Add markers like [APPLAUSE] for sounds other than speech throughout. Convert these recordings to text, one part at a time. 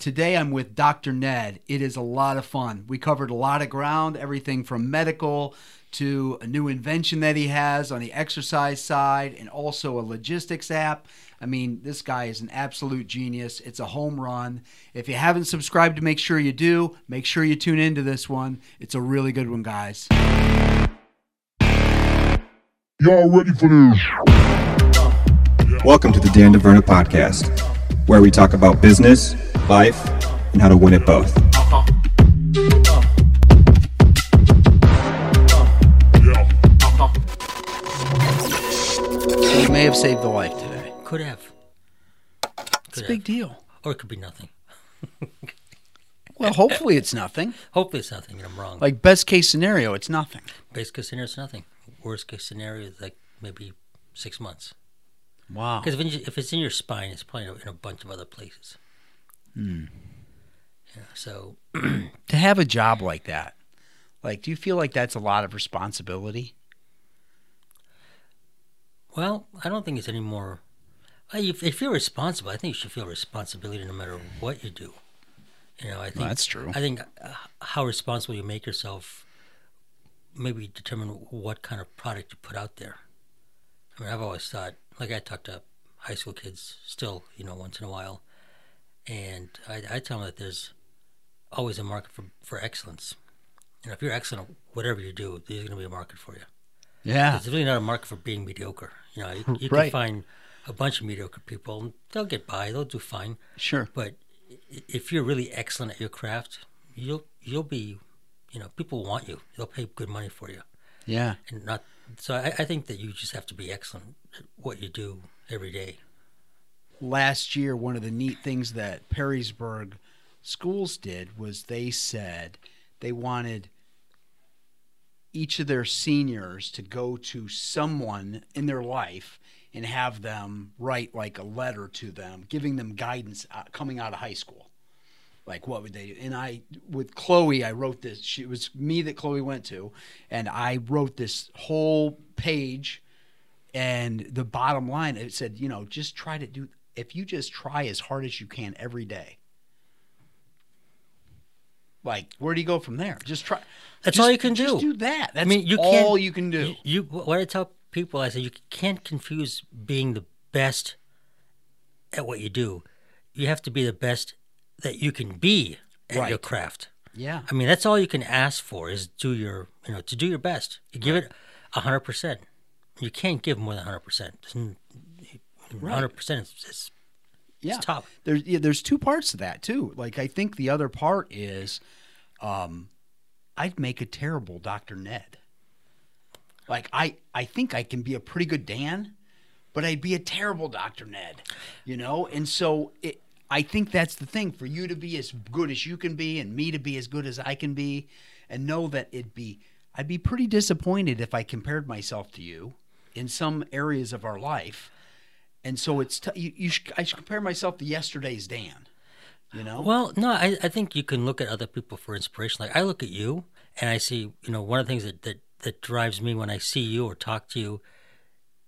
Today I'm with Dr. Ned. It is a lot of fun. We covered a lot of ground, everything from medical to a new invention that he has on the exercise side and also a logistics app. I mean, this guy is an absolute genius. It's a home run. If you haven't subscribed, make sure you do. Make sure you tune into this one. It's a really good one, guys. Y'all ready for this? Welcome to the Dan DeVerna Podcast, where we talk about business, life, and how to win at both. Yeah. So you may have saved the life today. Could have. It's a big have. deal. Or it could be nothing. [LAUGHS] Well, hopefully it's nothing. Hopefully it's nothing and I'm wrong. Like best case scenario, it's nothing. Best case scenario, it's nothing. Worst case scenario is like maybe six months. Wow. Because if, if it's in your spine, it's probably in a bunch of other places. Hmm. Yeah, so, [CLEARS THROAT] To have a job like that, like, do you feel like that's a lot of responsibility? well, I don't think it's any more. If, if you're responsible, I think you should feel responsibility no matter what you do. You know, I think that's true. I think uh, how responsible you make yourself maybe determine what kind of product you put out there. I mean, I've always thought, like I talk to high school kids still, you know, once in a while, and I, I tell them that there's always a market for, for excellence. You know, if you're excellent at whatever you do, there's going to be a market for you. Yeah. It's really not a market for being mediocre. You know, you, [LAUGHS] you Right. can find a bunch of mediocre people, they'll get by, they'll do fine. Sure. But if you're really excellent at your craft, you'll you'll be, you know, people want you. They'll pay good money for you, Yeah. and not. So I, I think that you just have to be excellent at what you do every day. last year, one of the neat things that Perrysburg schools did was they said they wanted each of their seniors to go to someone in their life and have them write like a letter to them, giving them guidance uh, coming out of high school. Like what would they? Do? And I, with Chloe, I wrote this. She it was me that Chloe went to, and I wrote this whole page and the bottom line it said you know just try to do if you just try as hard as you can every day like where do you go from there just try That's just- all you can just do. do that that's I mean, you all you can do You, you what I tell people, I say you can't confuse being the best at what you do. You have to be the best that you can be at your craft. yeah I mean, that's all you can ask for is do your, you know, to do your best. You give it a hundred percent. You can't give more than hundred percent. Hundred percent is, is yeah top. there's yeah, there's two parts to that too like i think the other part is um i'd make a terrible dr ned like i i think i can be a pretty good dan but i'd be a terrible dr ned you know and so it i think that's the thing for you to be as good as you can be and me to be as good as i can be and know that it'd be i'd be pretty disappointed if i compared myself to you in some areas of our life and so it's t- you, you should, I should compare myself to yesterday's Dan. You know? Well, no, I, I think you can look at other people for inspiration. Like I look at you and I see, you know, one of the things that, that, that drives me when I see you or talk to you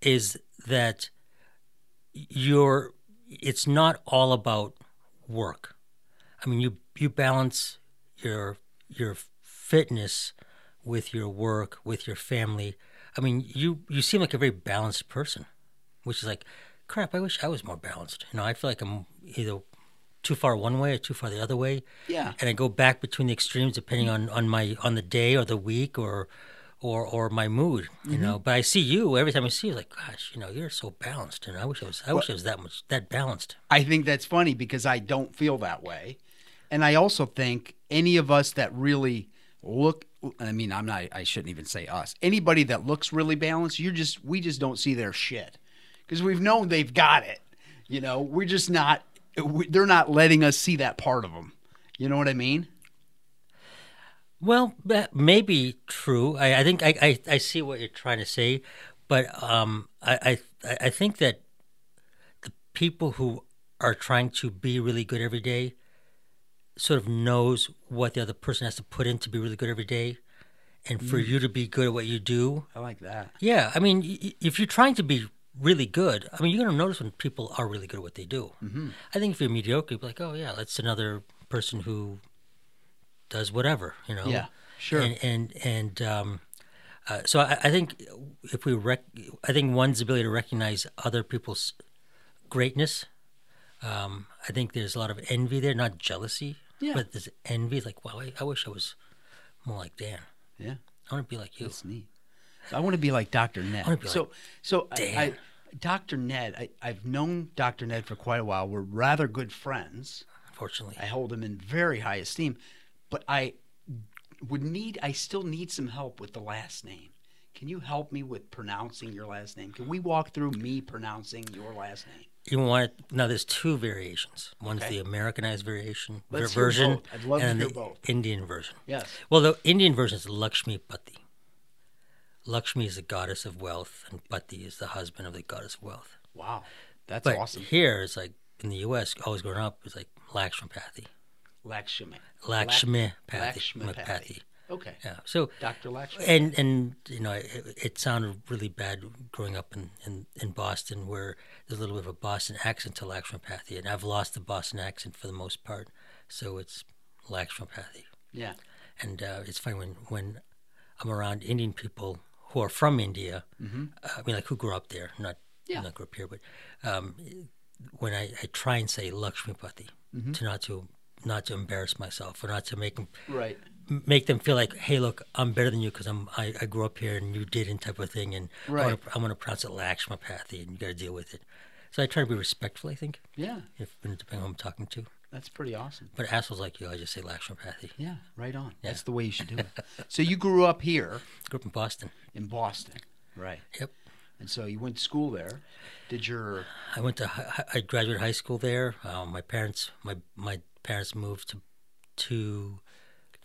is that you're it's not all about work. I mean you you balance your your fitness with your work, with your family. I mean you you seem like a very balanced person, which is like crap, I wish I was more balanced. You know, I feel like I'm either too far one way or too far the other way. Yeah. And I go back between the extremes depending on, on my on the day or the week or or or my mood, you mm-hmm. know. But I see you every time I see you like, gosh, you know, you're so balanced and I wish I was I wish I was that much that balanced. I think that's funny because I don't feel that way. And I also think any of us that really look I mean, I'm not I shouldn't even say us. Anybody that looks really balanced, you're just we just don't see their shit. Cuz we've known they've got it. You know, we're just not we, they're not letting us see that part of them. You know what I mean? Well, that may be true. I, I think I, I, I see what you're trying to say, but um, I, I I think that the people who are trying to be really good every day sort of knows what the other person has to put in to be really good every day, and for you to be good at what you do, I like that. yeah. I mean, if you're trying to be really good. I mean, you're going to notice when people are really good at what they do. Mm-hmm. I think if you're mediocre, you're like, oh yeah, that's another person who does whatever, you know. Yeah, sure. And and and um, uh, so I, I think if we rec- I think one's ability to recognize other people's greatness. Um, I think there's a lot of envy there, not jealousy, Yeah. but there's envy. Like, wow, I, I wish I was more like Dan. Yeah, I want to be like you. that's neat. So I want to be like Dr. Ned. so, so I, Dan. I, Dr. Ned, I, I've known Dr. Ned for quite a while. We're rather good friends. Unfortunately, I hold him in very high esteem, but I would need. I still need some help with the last name. Can you help me with pronouncing your last name? Can we walk through me pronouncing your last name? you want it, now. There's two variations. One's Okay. the Americanized variation Let's hear version, both. I'd love to and hear the both. Indian version. Yes. Well, the Indian version is Lakshmi Pati. Lakshmi is the goddess of wealth, and Pati is the husband of the goddess of wealth. Wow, that's But awesome. here, it's like in the U.S., always growing up, it's like Lakshmipathy. Lakshmi. Lakshmipathy. Mipathy. Okay. Yeah. So, Dr. Lakshmi. and and you know, it, it sounded really bad growing up in, in, in Boston, where there's a little bit of a Boston accent to Lakshmipathy, and I've lost the Boston accent for the most part, so it's Lakshmipathy. yeah. And uh, it's funny when when I'm around Indian people who are from India. Uh, I mean, like who grew up there, not Yeah. not grew up here, but um, when I, I try and say Lakshmipati to not to not to embarrass myself or not to make them Right. make them feel like, hey, look, I'm better than you because I'm I, I grew up here and you didn't type of thing, and Right. I want to pronounce it Lakshmipathy, and you got to deal with it. So I try to be respectful. I think Yeah. if depending on who I'm talking to, That's pretty awesome. but assholes like you, I just say Lakshmipathy. Yeah. Right on. Yeah. That's the way you should do it. [LAUGHS] so you grew up here Grew up in Boston. in Boston. Right. Yep. And so you went to school there. Did your I went to I graduated high school there. Um, my parents my my parents moved to to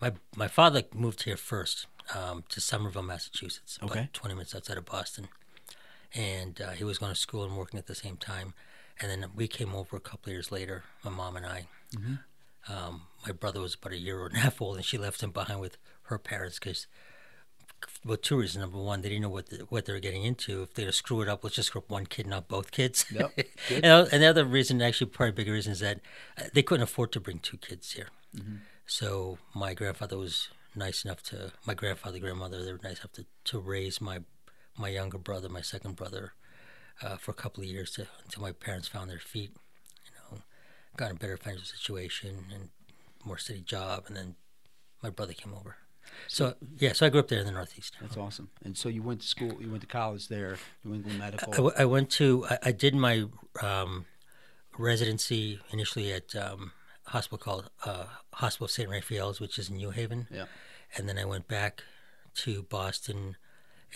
my my father moved here first um, to Somerville, Massachusetts, Okay. about twenty minutes outside of Boston, and uh, he was going to school and working at the same time. And then we came over a couple of years later, my mom and I. Um, my brother was about a year and a half old, and she left him behind with her parents because well, two reasons. Number one, they didn't know what the, what they were getting into. If they screw it up, let's just screw up one kid, not both kids. Yep, [LAUGHS] and, the- and the other reason, actually, probably bigger reason, is that uh, they couldn't afford to bring two kids here. So my grandfather was nice enough to my grandfather, grandmother, they were nice enough to, to raise my my younger brother, my second brother, uh, for a couple of years to, until my parents found their feet. You know, got in a better financial situation and more steady job, and then my brother came over. So yeah, so I grew up there in the Northeast. That's awesome. And so you went to school. You went to college there, New England Medical. I went to I, I did my um, residency initially at um, a hospital called uh, Hospital St. Raphael's, which is in New Haven, yeah. and then I went back to Boston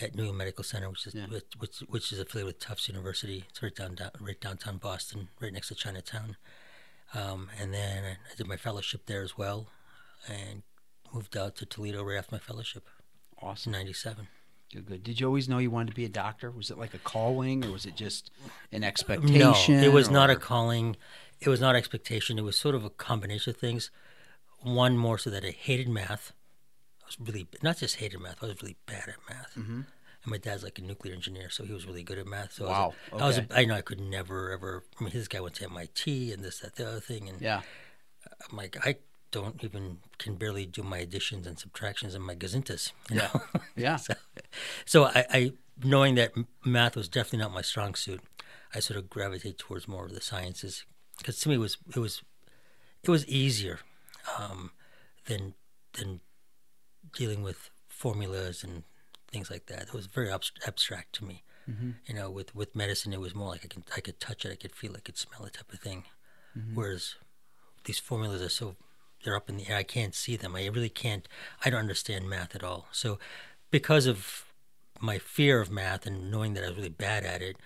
at New England Medical Center, which is Yeah. which, which which is affiliated with Tufts University. It's right down, down right downtown Boston, right next to Chinatown. Um, and then I did my fellowship there as well, and moved out to Toledo right after my fellowship in Awesome. '97. Good, good. Did you always know you wanted to be a doctor? Was it like a calling, or was it just an expectation? No, it was not a calling. It was not expectation. It was sort of a combination of things. One more so that I hated math. I was really not just hated math. I was really bad at math. Mm-hmm. And my dad's like a nuclear engineer, so he was really good at math. So Wow, I was, a, I, was a, okay. I know I could never ever. I mean, this guy went to MIT and this, that, the other thing, and Yeah. I'm like, I don't even can barely do my additions and subtractions and my gazintas. Yeah. know? [LAUGHS] Yeah. so, so I, I knowing that math was definitely not my strong suit, I sort of gravitated towards more of the sciences because to me it was it was it was easier um, than than dealing with formulas and things like that. It was very abst- abstract to me. You know, with with medicine, it was more like I could I could touch it, I could feel it, I could smell it, type of thing. Whereas these formulas are so they're up in the air. I can't see them. I really can't. I don't understand math at all. So, because of my fear of math and knowing that I was really bad at it,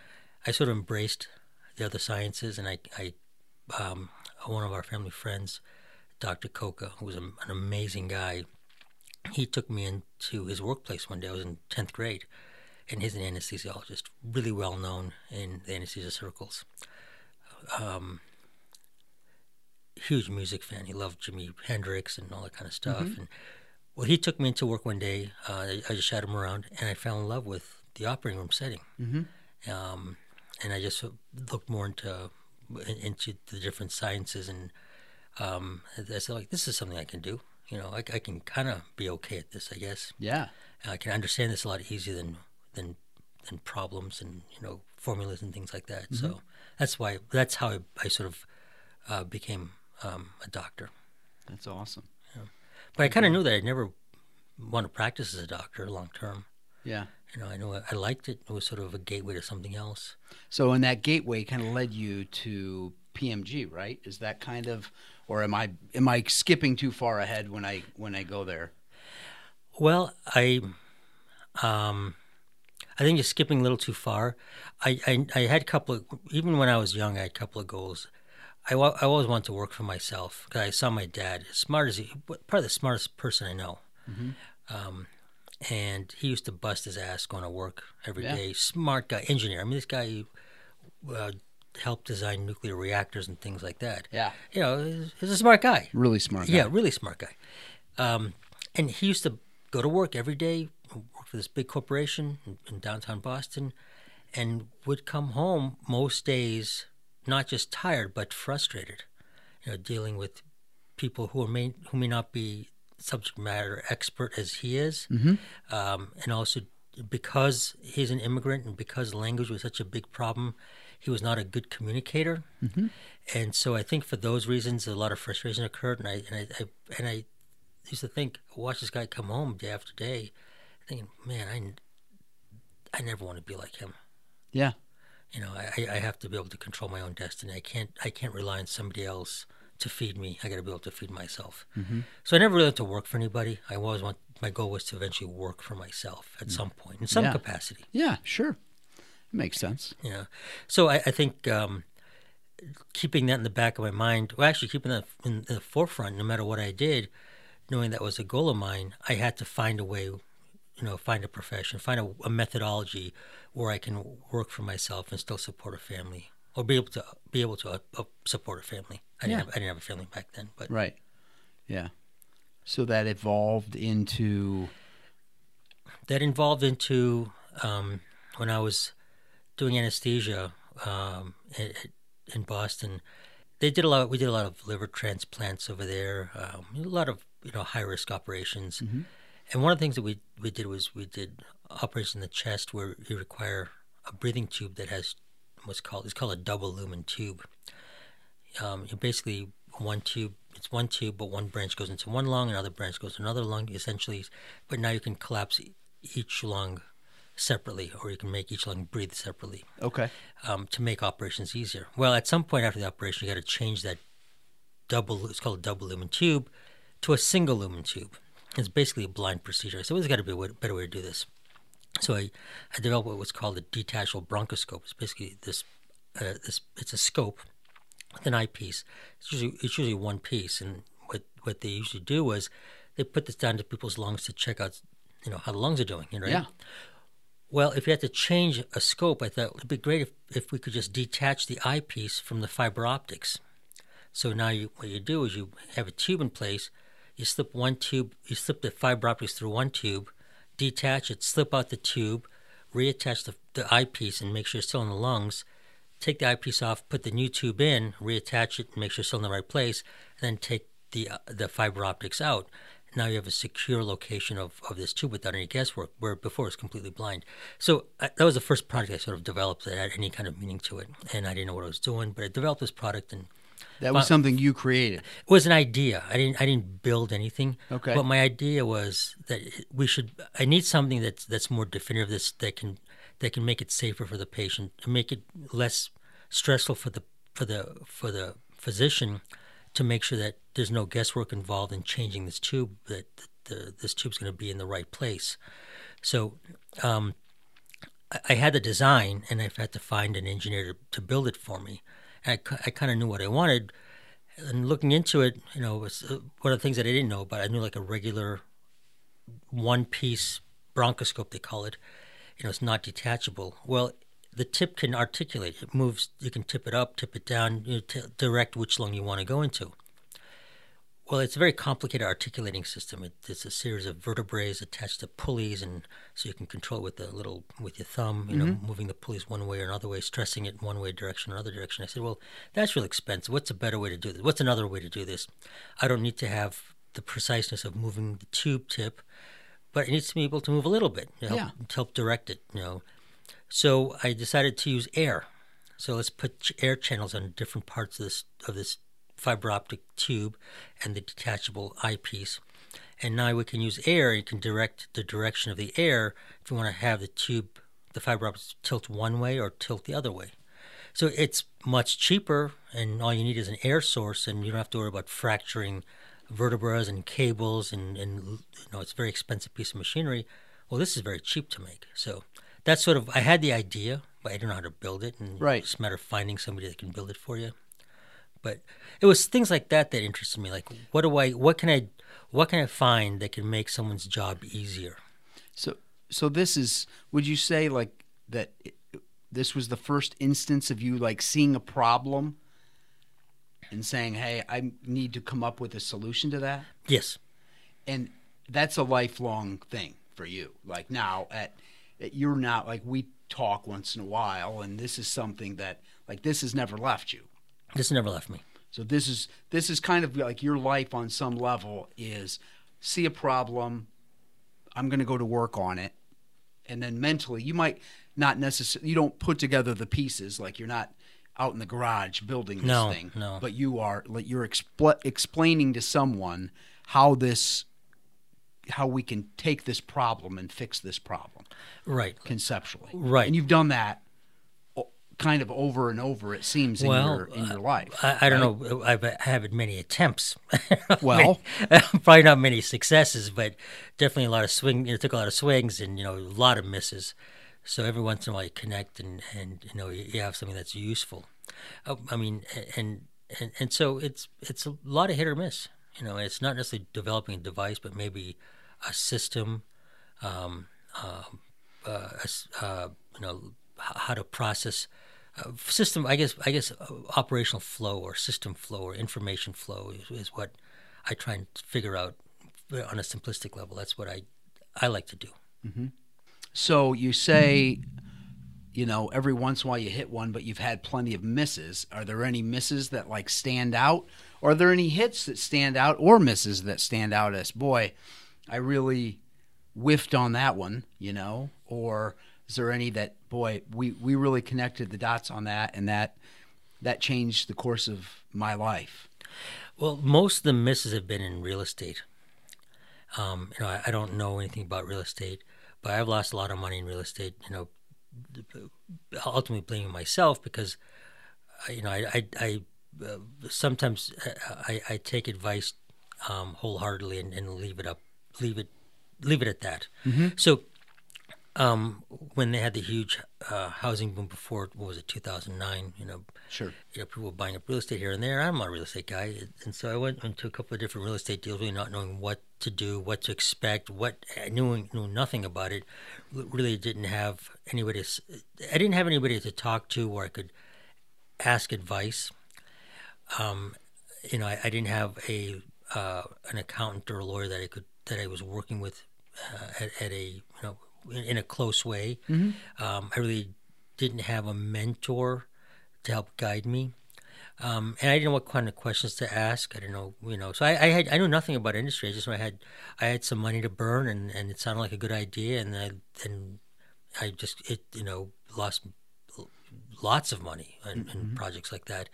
I sort of embraced the other sciences. And I, I um, one of our family friends, Dr. Coca, who was a, an amazing guy, he took me into his workplace one day. I was in tenth grade, and he's an anesthesiologist, really well known in the anesthesia circles huge music fan. He loved Jimi Hendrix and all that kind of stuff. And well, he took me into work one day. Uh, I, just shot him around, and I fell in love with the operating room setting. Mm-hmm. Um, and I just looked more into into the different sciences, and um, I said like this is something I can do. You know, I, I can kind of be okay at this, I guess. Yeah. I can understand this a lot easier than than than problems and you know formulas and things like that. So that's why that's how I, I sort of uh, became um, a doctor. That's awesome. But I kind of knew that I'd never want to practice as a doctor long term. Yeah. You know, I know I, I liked it. It was sort of a gateway to something else. So, and that gateway, kind of led you to PMG, right? Is that kind of, or am I am I skipping too far ahead when I when I go there? Well, I, um, I think you're skipping a little too far. I, I, I had a couple of, even when I was young, I had a couple of goals. I, wa- I always wanted to work for myself because I saw my dad, as smart as he, probably the smartest person I know. Um, and he used to bust his ass going to work every day. Yeah. Smart guy, engineer. I mean, this guy uh, helped design nuclear reactors and things like that. Yeah. You know, he's, he's a smart guy. Really smart. Guy. Yeah, really smart guy. Um, and he used to go to work every day, work for this big corporation in, in downtown Boston, and would come home most days not just tired but frustrated. You know, dealing with people who are may who may not be subject matter expert as he is, um, and also because he's an immigrant and because language was such a big problem, he was not a good communicator. And so I think for those reasons, a lot of frustration occurred, and I and I, I and I used to think, watch this guy come home day after day, thinking, man, I, I never want to be like him. Yeah. You know, I, I have to be able to control my own destiny. I can't I can't rely on somebody else to feed me. I got to be able to feed myself. So I never really had to work for anybody. I always want my goal was to eventually work for myself at some point in some Yeah. capacity. Yeah. Sure. Makes sense. Yeah. So I, I think um, keeping that in the back of my mind, well, actually keeping that in the forefront, no matter what I did, knowing that was a goal of mine, I had to find a way, you know, find a profession, find a, a methodology where I can work for myself and still support a family, or be able to be able to uh, uh, support a family. I didn't, Yeah. have, I didn't have a family back then, but Right. Yeah. So that evolved into that evolved into um, when I was doing anesthesia um, in, in Boston. They did a lot. We did a lot of liver transplants over there. Um, a lot of you know high risk operations. And one of the things that we we did was we did operations in the chest where you require a breathing tube that has what's called it's called a double lumen tube. Um, basically one tube. It's one tube, but one branch goes into one lung, another branch goes to another lung. Essentially, but now you can collapse each lung separately, or you can make each lung breathe separately okay. um, to make operations easier. Well, at some point after the operation, you got to change that double. It's called a double lumen tube to a single lumen tube. It's basically a blind procedure. So there's got to be a way, better way to do this. So I, I developed what was called a detachable bronchoscope. It's basically this, uh, this. It's a scope with an eyepiece. It's usually it's usually one piece, and what what they usually do was they put this down to people's lungs to check out, you know, how the lungs are doing. You know, right? Yeah. Well, if you had to change a scope, I thought it'd be great if, if we could just detach the eyepiece from the fiber optics. So now you, what you do is you have a tube in place, you slip one tube, you slip the fiber optics through one tube, detach it, slip out the tube, reattach the, the eyepiece and make sure it's still in the lungs, take the eyepiece off, put the new tube in, reattach it make sure it's still in the right place, and then take the, uh, the fiber optics out. Now you have a secure location of, of this tube without any guesswork, where before it was completely blind. So uh, that was the first product I sort of developed that had any kind of meaning to it, and I didn't know what I was doing, but I developed this product and That was Well- something you created. it was an idea. I didn't I didn't build anything. Okay. But my idea was that we should. I need something that's that's more definitive. This that can that can make it safer for the patient, and make it less stressful for the for the for the physician to make sure that there's no guesswork involved in changing this tube. That the, this tube's going to be in the right place. So. Um, I- I had the design, and I've had to find an engineer to, to build it for me. I, I kind of knew what I wanted, and looking into it, you know, was uh, one of the things that I didn't know about. I knew like a regular one-piece bronchoscope, they call it. You know, it's not detachable. Well, the tip can articulate. It moves. You can tip it up, tip it down. You know, t- direct which lung you want to go into. Well, it's a very complicated articulating system. It, it's a series of vertebrae attached to pulleys, and so you can control it with the little with your thumb. You know, mm-hmm. moving the pulleys one way or another way, stressing it in one way direction or another direction. I said, well, that's real expensive. What's a better way to do this? What's another way to do this? I don't need to have the preciseness of moving the tube tip, but it needs to be able to move a little bit to help, Yeah. to help direct it. You know, so I decided to use air. So let's put air channels on different parts of this of this fiber optic tube and the detachable eyepiece. And now we can use air. You can direct the direction of the air if you want to have the tube, the fiber optic tilt one way or tilt the other way. So it's much cheaper, and all you need is an air source, and you don't have to worry about fracturing vertebrae and cables, and, and you know it's a very expensive piece of machinery. Well, this is very cheap to make. So that's sort of I had the idea, but I didn't know how to build it, and Right. it's a matter of finding somebody that can build it for you. But it was things like that that interested me. Like, what do I, what can I, what can I find that can make someone's job easier? So, so this is. Would you say like that? It, this was the first instance of you like seeing a problem and saying, "Hey, I need to come up with a solution to that." Yes. and that's a lifelong thing for you. Like now, at, at you're not like we talk once in a while, and this is something that like this has never left you. This never left me. So this is this is kind of like your life on some level is see a problem, I'm going to go to work on it, and then mentally you might not necessarily you don't put together the pieces like you're not out in the garage building this No, thing, no. but you are like you're expl- explaining to someone how this how we can take this problem and fix this problem Right. conceptually. Right. And you've done that kind of over and over it seems in Well, your in your life. I, I don't know. I've had many attempts. [LAUGHS] Well- [LAUGHS] probably not many successes, but definitely a lot of swing. It took a lot of swings and you know a lot of misses. So every once in a while you connect and and you know you, have something that's useful. Uh, I mean, and and and so it's it's a lot of hit or miss. You know, it's not necessarily developing a device, but maybe a system, um, um, uh, uh, you know, how to process system. I guess I guess uh, operational flow or system flow or information flow is, is what I try and figure out on a simplistic level. That's what I I like to do. So you say, you know, every once in a while you hit one, but you've had plenty of misses. Are there any misses that like stand out? Or are there any hits that stand out or misses that stand out as, boy, I really whiffed on that one, you know? Or is there any that, boy, we, we really connected the dots on that and that that changed the course of my life? Well, most of the misses have been in real estate. Um, you know, I, I don't know anything about real estate, but I've lost a lot of money in real estate. You know, ultimately blaming myself because, uh, you know, I, I, I uh, sometimes uh, I, I take advice um, wholeheartedly and, and leave it up, leave it, leave it at that. So um, when they had the huge uh, housing boom before, what was it, 2009? You know, Sure. you know, people were buying up real estate here and there. I'm not a real estate guy, and so I went into a couple of different real estate deals, really not knowing what to do, what to expect, what I knew knew nothing about it. Really didn't have anybody. To, I didn't have anybody to talk to where I could ask advice. Um, you know, I, I didn't have a uh, an accountant or a lawyer that I could that I was working with uh, at, at a you know in, in a close way. Um, I really didn't have a mentor to help guide me. Um, and I didn't know what kind of questions to ask. I didn't know, you know. So I, I had I knew nothing about industry. I just I had I had some money to burn, and, and it sounded like a good idea. And I and I just it you know lost lots of money in, in projects like that.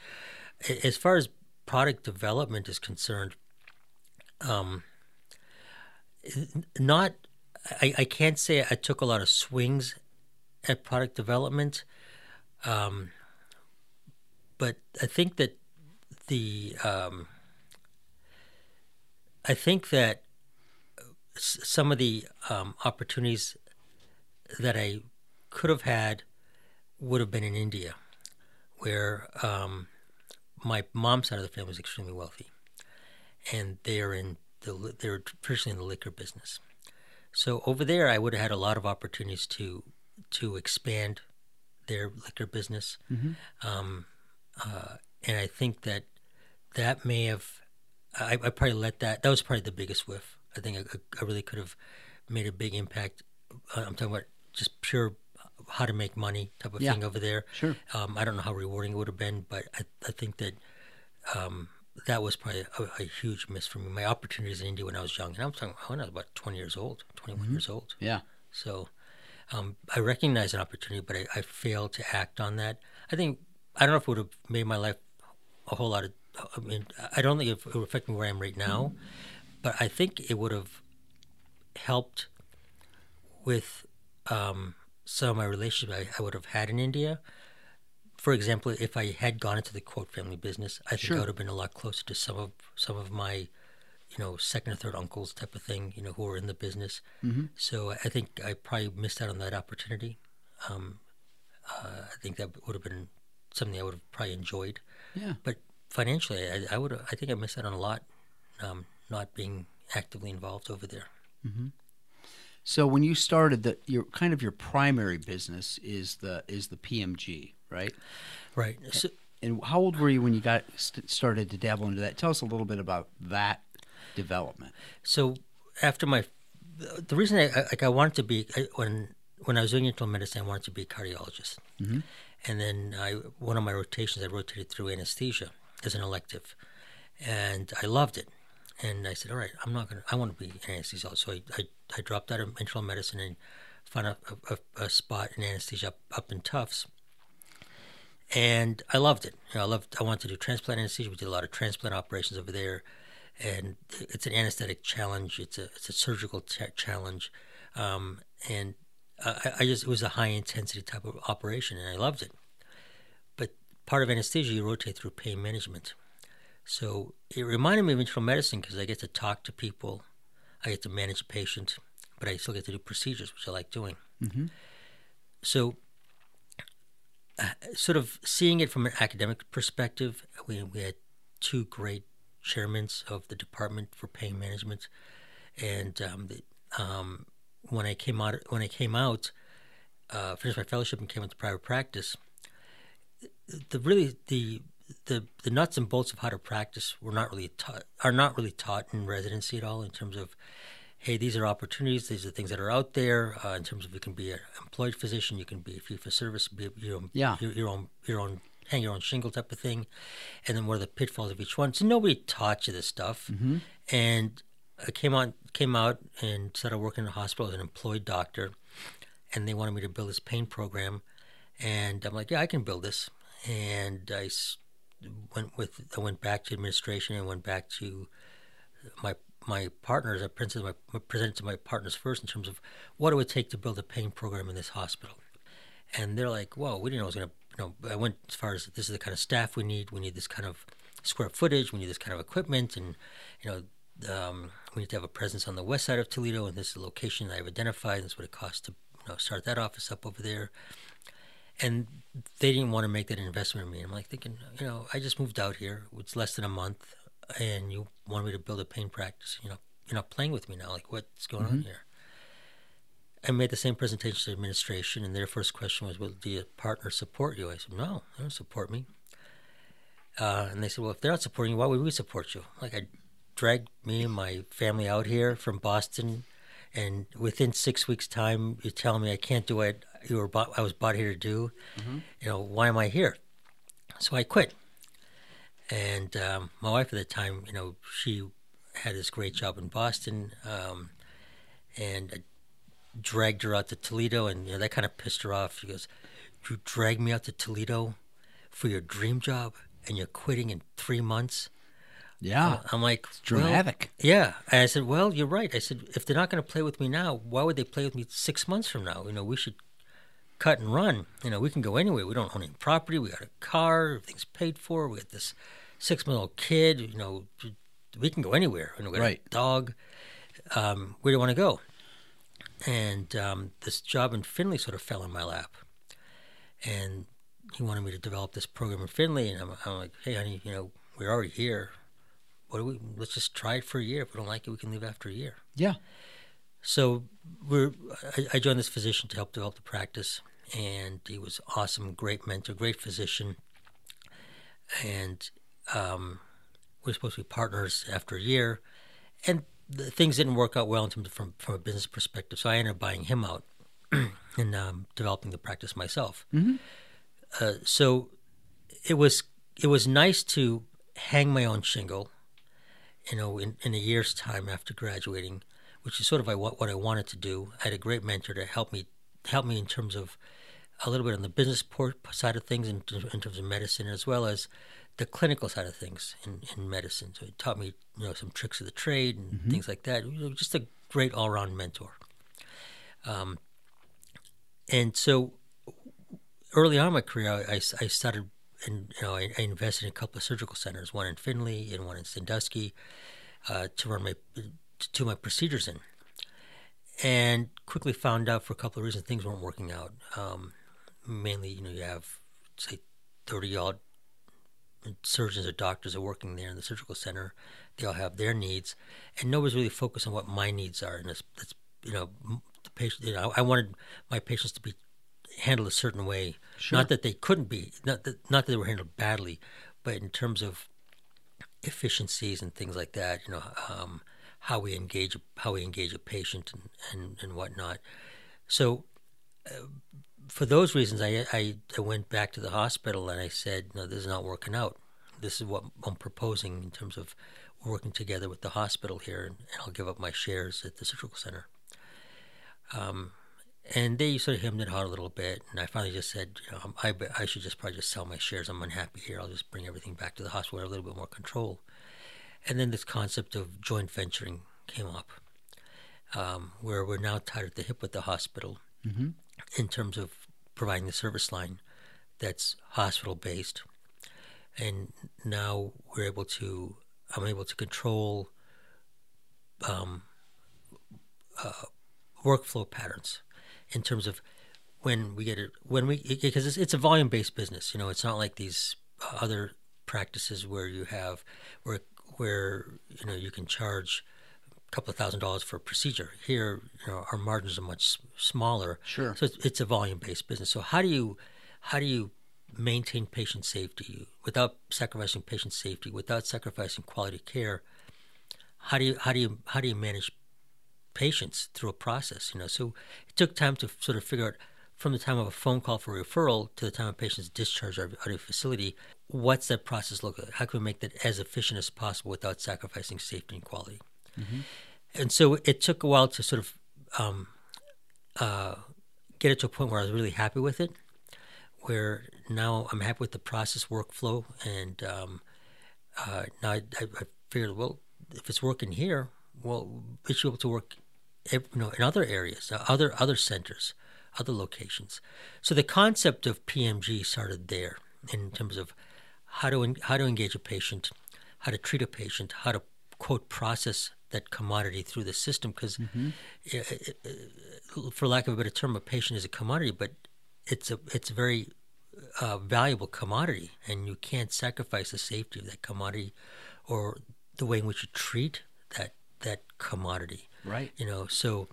As far as product development is concerned, um, not I, I can't say I took a lot of swings at product development. Um, but I think that the um, I think that some of the um, opportunities that I could have had would have been in India, where um, my mom's side of the family was extremely wealthy, and they're in the they're traditionally in the liquor business. So over there, I would have had a lot of opportunities to to expand their liquor business, um, uh, and I think that that may have I, I probably let that. That was probably the biggest whiff. I think I, I really could have made a big impact. Uh, I'm talking about just pure how to make money type of Yeah. thing over there. Sure. Um, I don't know how rewarding it would have been, but I, I think that um, that was probably a, a huge miss for me. My opportunities in India when I was young, and I'm talking when I was about 20 years old, 21 Mm-hmm. years old. Yeah. So um, I recognized an opportunity, but I, I failed to act on that. I think I don't know if it would have made my life a whole lot of. I mean, I don't think it would affect me where I am right now, but I think it would have helped with um, some of my relationships I, I would have had in India. For example, if I had gone into the quote family business, I think Sure. I would have been a lot closer to some of some of my, you know, second or third uncles type of thing, you know, who were in the business. Mm-hmm. So I think I probably missed out on that opportunity. Um, uh, I think that would have been something I would have probably enjoyed. Yeah. But financially, I, I would. I think I missed out on a lot, um, not being actively involved over there. So when you started, the your kind of your primary business is the is the PMG, right? Right. So, And how old were you when you got st- started to dabble into that? Tell us a little bit about that development. so after my, the reason I like I wanted to be I, when when I was doing internal medicine, I wanted to be a cardiologist. Mm-hmm. And then I one of my rotations, I rotated through anesthesia as an elective, and I loved it. And I said, all right, I'm not gonna. I want to be an anesthesiologist. So I, I, I dropped out of internal medicine and found a, a, a spot in anesthesia up, up in Tufts. And I loved it. You know, I loved. I wanted to do transplant anesthesia. We did a lot of transplant operations over there, and it's an anesthetic challenge. It's a it's a surgical ch- challenge, um, and I, I just it was a high intensity type of operation, and I loved it. But part of anesthesia, you rotate through pain management. So it reminded me of internal medicine because I get to talk to people, I get to manage a patient, but I still get to do procedures, which I like doing. So, uh, sort of seeing it from an academic perspective, we, we had two great chairmen of the department for pain management, and um, the, um, when I came out, when I came out, uh, finished my fellowship and came into private practice, the really the the the nuts and bolts of how to practice were not really taught are not really taught in residency at all in terms of hey these are opportunities these are things that are out there uh, in terms of you can be an employed physician you can be a fee for service be your own Yeah. your, your own your own hang your own shingle type of thing. And then what are the pitfalls of each one? So nobody taught you this stuff. And I came on came out and started working in a hospital as an employed doctor. And they wanted me to build this pain program. And I'm like yeah I can build this. And I went with I went back to administration and went back to my my partners. I presented my presented to my partners first in terms of what it would take to build a pain program in this hospital, and they're like, "Whoa, we didn't know it was gonna." You know, I went as far as this is the kind of staff we need. We need this kind of square footage. We need this kind of equipment, and you know. Um, we need to have a presence on the west side of Toledo, and this is the location that I've identified. This is what it costs to you know, start that office up over there and they didn't want to make that investment in me. I'm like thinking, you know, I just moved out here. It's less than a month, and you want me to build a pain practice. You know, you're not playing with me now. Like, what's going on here? I made the same presentation to the administration, and their first question was, "Will the partner support you?" I said, "No, they don't support me." Uh, and they said, "Well, if they're not supporting you, why would we support you?" Like, I dragged me and my family out here from Boston, and within six weeks' time, you're telling me I can't do what you were bought, I was brought here to do. You know, why am I here? So I quit. And um, my wife at the time, you know, she had this great job in Boston, um, and I dragged her out to Toledo, and you know that kind of pissed her off. She goes, "You dragged me out to Toledo for your dream job, and you're quitting in three months." Yeah. I'm like, it's dramatic. Well, yeah. And I said, well, you're right. I said, if they're not going to play with me now, why would they play with me six months from now? You know, we should cut and run. You know, we can go anywhere. We don't own any property. We got a car. Everything's paid for. We got this six month old kid. You know, we can go anywhere. You know, we got Right. a dog. Um, where do you want to go? And um, this job in Findlay sort of fell in my lap. And he wanted me to develop this program in Findlay. And I'm, I'm like, hey, honey, you know, we're already here. What do we? Let's just try it for a year. If we don't like it, we can leave after a year. Yeah. So we're. I, I joined this physician to help develop the practice, and he was awesome, great mentor, great physician, and um, we were supposed to be partners after a year, and things didn't work out well in terms of from from a business perspective. So I ended up buying him out [CLEARS THROAT] and um, developing the practice myself. Uh, so it was it was nice to hang my own shingle, you know, in, in a year's time after graduating, which is sort of what, what I wanted to do. I had a great mentor to help me help me in terms of a little bit on the business side of things in, in terms of medicine as well as the clinical side of things in, in medicine. So he taught me, you know, some tricks of the trade and things like that. Just a great all around mentor. Um, and so early on in my career, I, I, I started, and you know, I, I invested in a couple of surgical centers, one in Findlay and one in Sandusky, uh, to run my to do my procedures in. And quickly found out for a couple of reasons things weren't working out. Um, mainly, you know, you have say thirty odd surgeons or doctors are working there in the surgical center. They all have their needs, and nobody's really focused on what my needs are. And that's, that's you know, the patient. You know, I wanted my patients to be handled a certain way. Not that they couldn't be, not that not that they were handled badly, but in terms of efficiencies and things like that. You know, um, how we engage how we engage a patient and and, and whatnot. So for those reasons, I, I, I went back to the hospital and I said, no, this is not working out. This is what I'm proposing in terms of working together with the hospital here, and, and I'll give up my shares at the surgical center. Um, and they sort of hemmed it out a little bit, and I finally just said, you know, I, I should just probably just sell my shares. I'm unhappy here. I'll just bring everything back to the hospital a little bit more control. And then this concept of joint venturing came up, um, where we're now tied at the hip with the hospital in terms of providing the service line that's hospital based. And now we're able to, I'm able to control um, uh, workflow patterns in terms of when we get it, when we, because it's, it's a volume based business, you know, it's not like these other practices where you have, where, where, you know, you can charge couple of thousand dollars for a procedure. Here, you know, our margins are much smaller. Sure. So it's, it's a volume-based business. So how do you how do you maintain patient safety without sacrificing patient safety, without sacrificing quality care? How do you how do you how do you manage patients through a process? You know, so it took time to sort of figure out from the time of a phone call for referral to the time a patient's discharged out of a facility, what's that process look like? How can we make that as efficient as possible without sacrificing safety and quality? And so it took a while to sort of um, uh, get it to a point where I was really happy with it, where now I'm happy with the process workflow, and um, uh, now I, I, I figured, well, if it's working here, well, it should be able to work, you know, in other areas, uh, other other centers, other locations. So the concept of PMG started there in terms of how to how to engage a patient, how to treat a patient, how to quote process that commodity through the system because for lack of a better term, a patient is a commodity, but it's a it's a very uh, valuable commodity, and you can't sacrifice the safety of that commodity or the way in which you treat that that commodity. Right. You know, so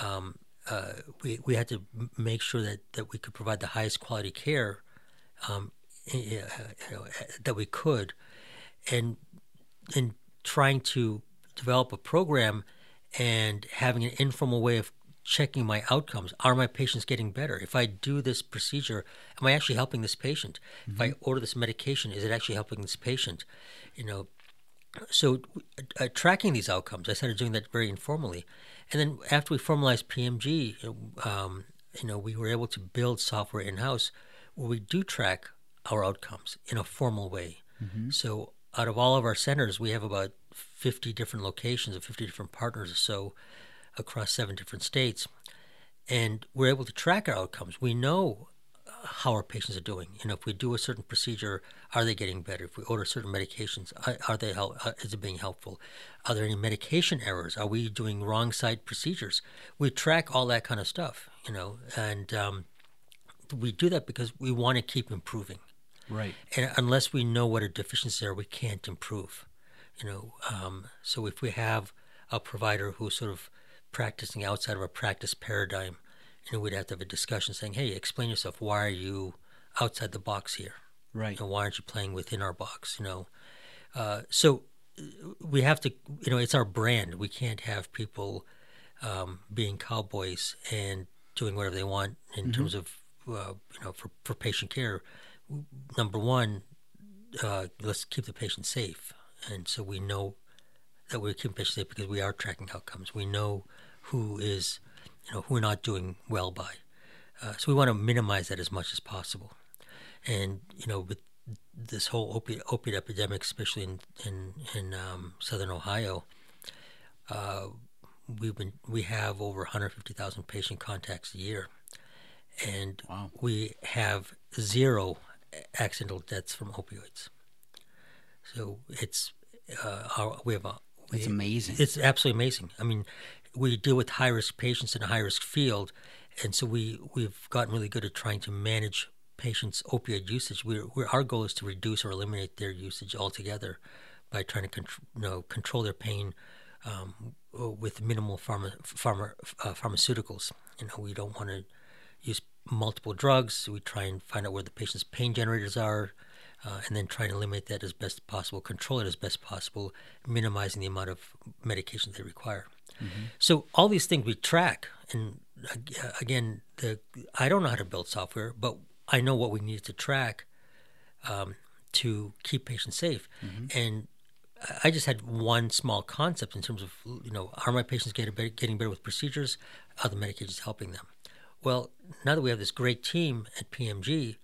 um, uh, we we had to make sure that that we could provide the highest quality care um, you know, that we could, and in trying to develop a program and having an informal way of checking my outcomes. Are my patients getting better? If I do this procedure, am I actually helping this patient? If I order this medication, is it actually helping this patient? You know, so uh, tracking these outcomes, I started doing that very informally, and then after we formalized PMG, um, you know, we were able to build software in house where we do track our outcomes in a formal way. So out of all of our centers, we have about 50 different locations of 50 different partners or so across seven different states, and we're able to track our outcomes. We know how our patients are doing. You know, if we do a certain procedure, are they getting better? If we order certain medications, are, they help, uh, is it being helpful? Are there any medication errors? Are we doing wrong side procedures? We track all that kind of stuff. You know, and um, we do that because we want to keep improving. Right. And unless we know what our deficiencies are, we can't improve. You know, um, so if we have a provider who's sort of practicing outside of a practice paradigm, you know, we'd have to have a discussion saying, "Hey, explain yourself. Why are you outside the box here? Right. Know, why aren't you playing within our box? You know, Uh, so uh, we have to, you know, it's our brand. We can't have people um, being cowboys and doing whatever they want in terms of, uh, you know, for, for patient care. Number one, uh, let's keep the patient safe. And so we know that we're patients safe because we are tracking outcomes. We know who is, you know, who we're not doing well by. Uh, so we want to minimize that as much as possible. And you know, with this whole opiate, opiate epidemic, especially in in, in um, southern Ohio, uh, we've been we have over 150,000 patient contacts a year, and Wow. we have zero accidental deaths from opioids. So it's uh, our, we have a It's amazing. It's absolutely amazing. I mean, we deal with high risk patients in a high risk field, and so we we've gotten really good at trying to manage patients' opioid usage. We're, we're our goal is to reduce or eliminate their usage altogether by trying to contr- you know, control their pain um, with minimal pharma, pharma, uh, pharmaceuticals. You know, we don't want to use multiple drugs. We try and find out where the patient's pain generators are, uh, and then try and limit that as best possible, control it as best possible, minimizing the amount of medication they require. So all these things we track, and uh, again, the I don't know how to build software, but I know what we need to track um, to keep patients safe. And I- I just had one small concept in terms of you know are my patients getting better, getting better with procedures? Are the medications helping them? Well, now that we have this great team at PMG,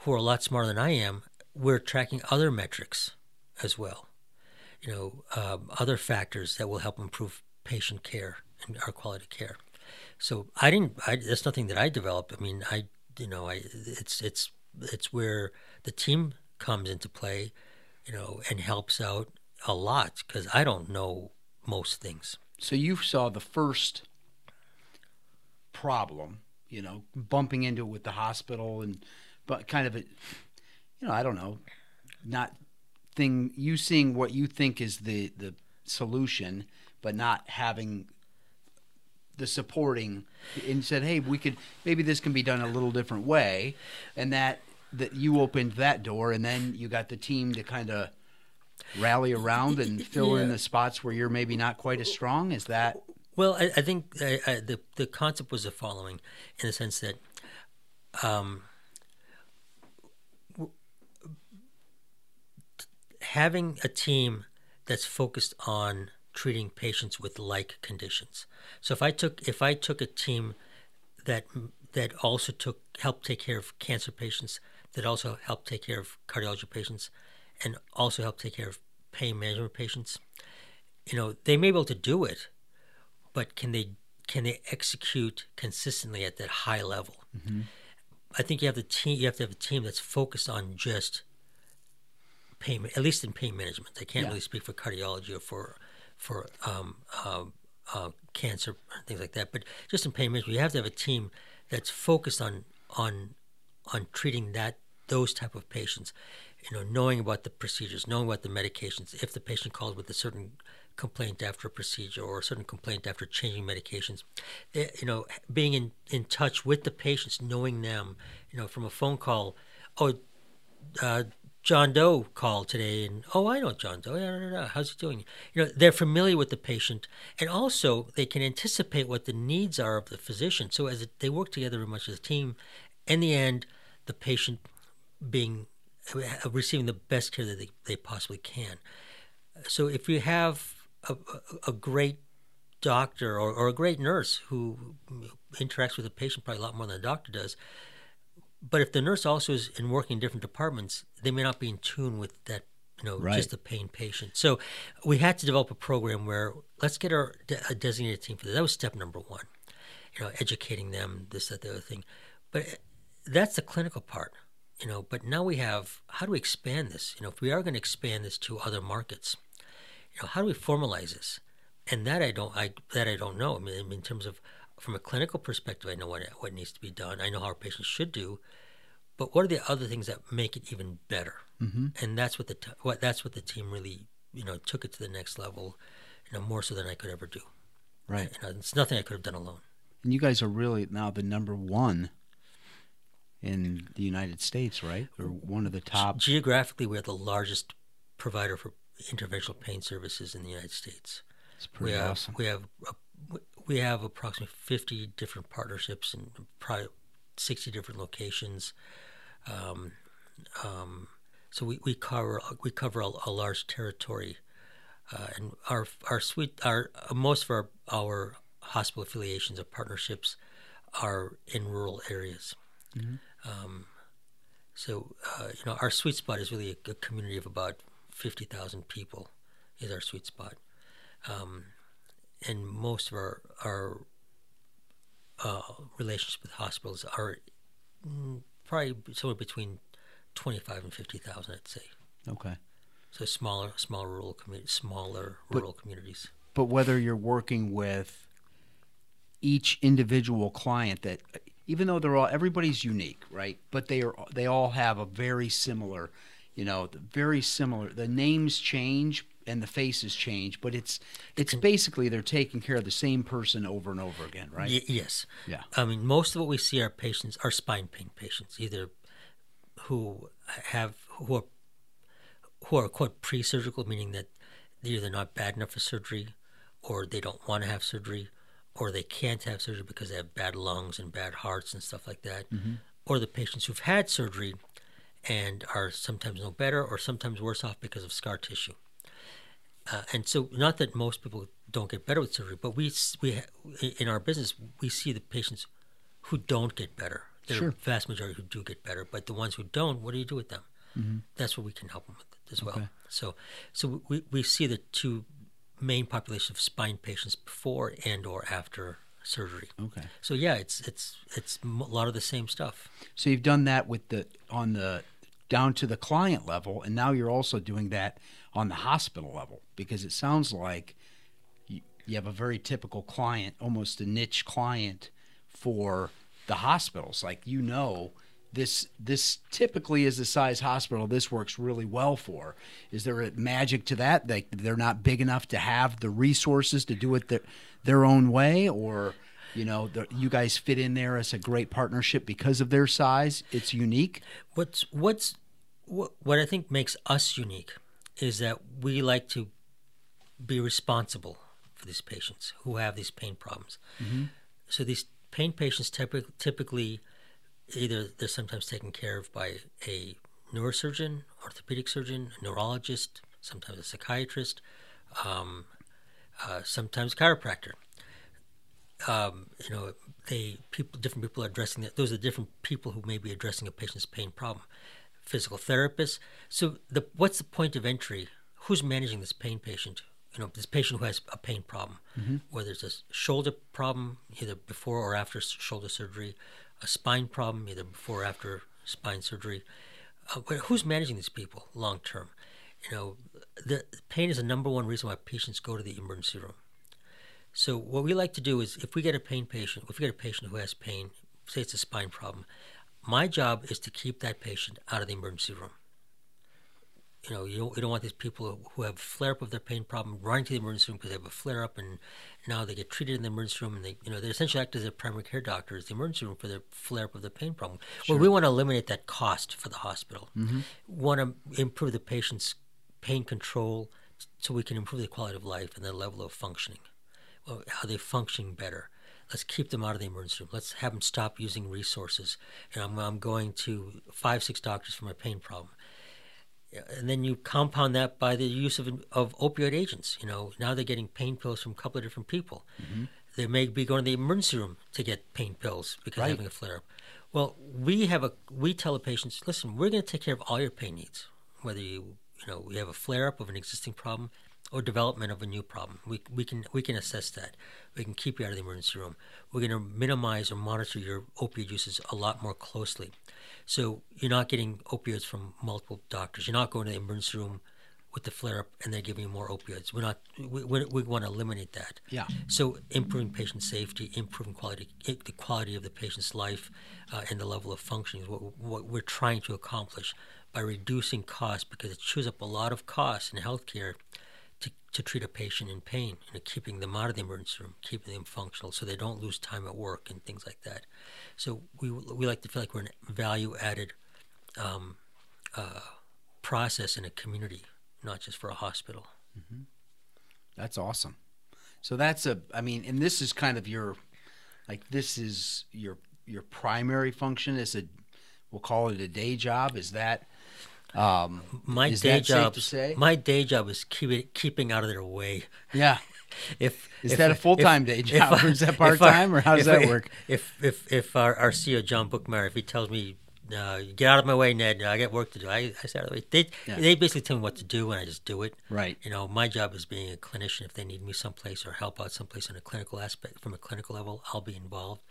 who are a lot smarter than I am, we're tracking other metrics as well. You know, um, other factors that will help improve patient care and our quality care. So I didn't. I, that's nothing that I developed. I mean, I you know, I it's it's it's where the team comes into play, you know, and helps out a lot because I don't know most things. So you saw the first problem, you know, bumping into it with the hospital and but kind of a you know, I don't know, not thing you seeing what you think is the the solution but not having the supporting and said, "Hey, we could maybe this can be done a little different way." And that that you opened that door and then you got the team to kind of rally around and fill in the spots where you're maybe not quite as strong. Is that Well, I, I think I, I, the the concept was the following, in the sense that, um, having a team that's focused on treating patients with like conditions. So if I took if I took a team that that also took helped take care of cancer patients, that also helped take care of cardiology patients, and also helped take care of pain management patients, you know, they may be able to do it, but can they can they execute consistently at that high level? Mm-hmm. I think you have the team. You have to have a team that's focused on just pain, at least in pain management. I can't Yeah. really speak for cardiology or for for um, um, uh, cancer and things like that. But just in pain management, you have to have a team that's focused on on on treating that those type of patients. You know, knowing about the procedures, knowing about the medications. If the patient calls with a certain complaint after a procedure or a certain complaint after changing medications, eh, you know, being in in touch with the patients, knowing them. You know, from a phone call, oh, uh, John Doe called today, and oh, I know John Doe. Yeah, yeah, yeah. How's he doing? You know, they're familiar with the patient, and also they can anticipate what the needs are of the physician. So as they work together very much as a team, in the end, the patient being uh, receiving the best care that they, they possibly can. So if you have a, a, a great doctor or, or a great nurse who interacts with the patient probably a lot more than a doctor does, but if the nurse also is in working in different departments, they may not be in tune with that, you know, Right. just the pain patient. So we had to develop a program where let's get our de- a designated team for that. That was step number one, you know, educating them, this, that, the other thing. But uh, that's the clinical part, you know. But now we have how do we expand this? You know, if we are going to expand this to other markets, you know, how do we formalize this? And that I don't, I that I don't know. I mean, in terms of from a clinical perspective, I know what what needs to be done. I know how our patients should do, but what are the other things that make it even better? Mm-hmm. And that's what the t- what that's what the team really you know took it to the next level, you know, more so than I could ever do. right? You know, it's nothing I could have done alone. And you guys are really now the number one in the United States, right? Or one of the top. Geographically, we're the largest provider for interventional pain services in the United States. It's We pretty have awesome. we have uh, we have approximately fifty different partnerships and probably sixty different locations. Um, um, so we, we cover we cover a, a large territory, uh, and our our suite our most of our our hospital affiliations or partnerships are in rural areas. Um, so uh, you know our sweet spot is really a, a community of about fifty thousand people is our sweet spot, um, and most of our our uh, relationships with hospitals are mm, probably somewhere between twenty five and fifty thousand, I'd say. Okay. So smaller, smaller rural communities, smaller But- rural communities. But whether you're working with each individual client that even though they're all everybody's unique, right? But they are they all have a very similar, you know, very similar. The names change and the faces change, but it's it's basically they're taking care of the same person over and over again, right? Y- yes. Yeah. I mean, most of what we see are patients are spine pain patients, either who have who are who are quote pre-surgical, meaning that they're either not bad enough for surgery, or they don't want to have surgery, or they can't have surgery because they have bad lungs and bad hearts and stuff like that, mm-hmm. or the patients who've had surgery and are sometimes no better or sometimes worse off because of scar tissue. Uh, and so, not that most people don't get better with surgery, but we we in our business we see the patients who don't get better. There Sure. are vast majority who do get better, but the ones who don't, what do you do with them? That's what we can help them with as well. Okay. So, so we, we see the two main populations of spine patients before and or after surgery. Okay. So yeah, it's it's it's a lot of the same stuff. So you've done that with the on the down to the client level, and now you're also doing that on the hospital level because it sounds like you, you have a very typical client, almost a niche client for the hospitals. Like you know, this this typically is the size hospital this works really well for. Is there a magic to that? Like they're not big enough to have the resources to do it their, their own way, or you know, the, you guys fit in there as a great partnership because of their size. It's unique. What's what's what, what I think makes us unique is that we like to be responsible for these patients who have these pain problems. So these pain patients typically, typically either they're sometimes taken care of by a neurosurgeon, orthopedic surgeon, a neurologist, sometimes a psychiatrist, um, uh, sometimes chiropractor. Um, you know, they people different people are addressing that. Those are different people who may be addressing a patient's pain problem. Physical therapists. So the what's the point of entry? Who's managing this pain patient? You know, this patient who has a pain problem, whether it's a shoulder problem, either before or after shoulder surgery, a spine problem, either before or after spine surgery. Uh, but who's managing these people long term? You know, the pain is the number one reason why patients go to the emergency room. So what we like to do is, if we get a pain patient, if we get a patient who has pain, say it's a spine problem, my job is to keep that patient out of the emergency room. You know, you don't, you don't want these people who have flare up of their pain problem running to the emergency room because they have a flare up, and now they get treated in the emergency room, and they, you know, they essentially act as their primary care doctors, the emergency room for their flare up of their pain problem. Well, we want to eliminate that cost for the hospital. Mm-hmm. Want to improve the patient's pain control, so we can improve the quality of life and their level of functioning Uh, how they functioning better. Let's keep them out of the emergency room. Let's have them stop using resources. You know, I'm, I'm going to five, six doctors for my pain problem. And then you compound that by the use of, of opioid agents. You know, now they're getting pain pills from a couple of different people. Mm-hmm. They may be going to the emergency room to get pain pills because Right. they're having a flare up. Well, we have a we tell the patients, listen, we're going to take care of all your pain needs, whether you you know you have a flare up of an existing problem or development of a new problem. We, we can we can assess that. We can keep you out of the emergency room. We're going to minimize or monitor your opioid uses a lot more closely. So you're not getting opioids from multiple doctors. You're not going to the emergency room with the flare up and they're giving you more opioids. We're not. We, we, we want to eliminate that. Yeah. So improving patient safety, improving quality, the quality of the patient's life, uh, and the level of functioning is what, what we're trying to accomplish by reducing costs because it chews up a lot of costs in healthcare to, to treat a patient in pain, you know, keeping them out of the emergency room, keeping them functional so they don't lose time at work and things like that. So we, we like to feel like we're a value added um, uh, process in a community. not just for a hospital. That's awesome. So that's a I mean, and this is kind of your like this is your your primary function is a we'll call it a day job. Is that um My day job, my day job is keeping keeping out of their way. yeah. [LAUGHS] If Is if- that a full-time day job, or is that [LAUGHS] part-time, or how does that I- work? If if if our, our CEO John Bookmeyer, if he tells me, uh, "Get out of my way, Ned. I got work to do," I, I say out of the way. They Yeah. they basically tell me what to do, and I just do it. Right. You know, my job is being a clinician. If they need me someplace or help out someplace in a clinical aspect, from a clinical level, I'll be involved.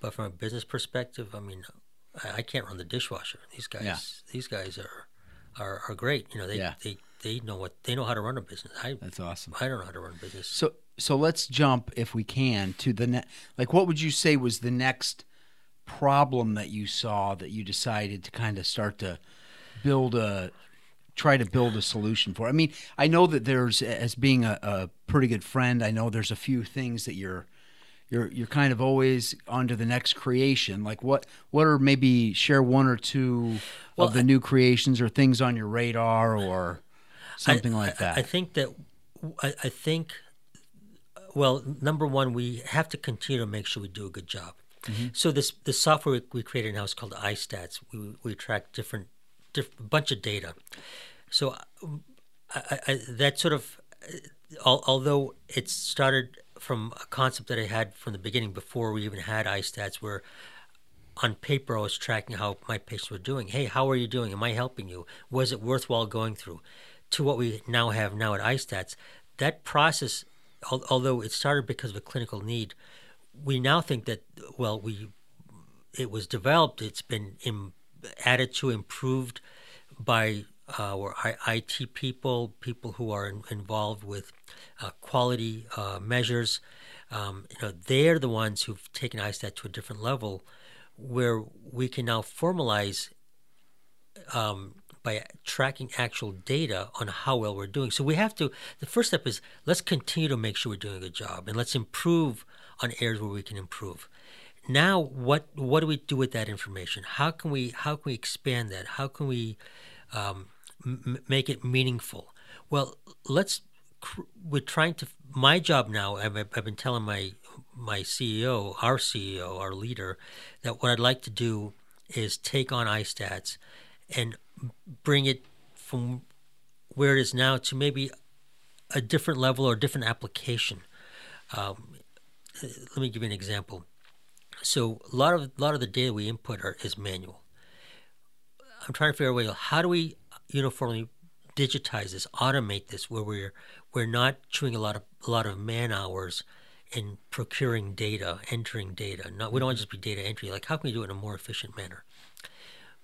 But from a business perspective, I mean, I, I can't run the dishwasher. These guys, Yeah. these guys are, are are great. You know, they Yeah. they they know what they know how to run a business. I That's awesome. I don't know how to run a business. So so let's jump if we can to the ne- like what would you say was the next problem that you saw that you decided to kind of start to build a try to build a solution for? I mean, I know that there's as being a, a pretty good friend, I know there's a few things that you're you're you're kind of always on to the next creation. Like what what are maybe share one or two Well, of the new creations or things on your radar or something I- like that. I, I think that I, I think well, number one, we have to continue to make sure we do a good job. Mm-hmm. So this the software we created now is called iStats. We we track different different bunch of data. So I, I, I, that sort of although it started from a concept that I had from the beginning before we even had iStats, where on paper I was tracking how my patients were doing. Hey, how are you doing? Am I helping you? Was it worthwhile going through? To what we now have now at iStats, that process, al- although it started because of a clinical need, we now think that well, we it was developed. It's been Im, added to, improved by our I- IT people, people who are in, involved with uh, quality uh, measures. Um, you know, they're the ones who've taken ISTAT to a different level, where we can now formalize um, by tracking actual data on how well we're doing. So we have to. The first step is let's continue to make sure we're doing a good job, and let's improve on areas where we can improve. Now, what what do we do with that information? How can we how can we expand that? How can we um, m- make it meaningful? Well, let's. We're trying to. My job now. I've, I've been telling my my CEO, our CEO, our leader, that what I'd like to do is take on iStats and bring it from where it is now to maybe a different level or a different application. Um, let me give you an example. So a lot of a lot of the data we input are, is manual. I'm trying to figure out. How do we uniformly digitize this, automate this, where we're we're not chewing a lot of a lot of man hours in procuring data, entering data. Not we don't want to just be data entry. Like how can we do it in a more efficient manner?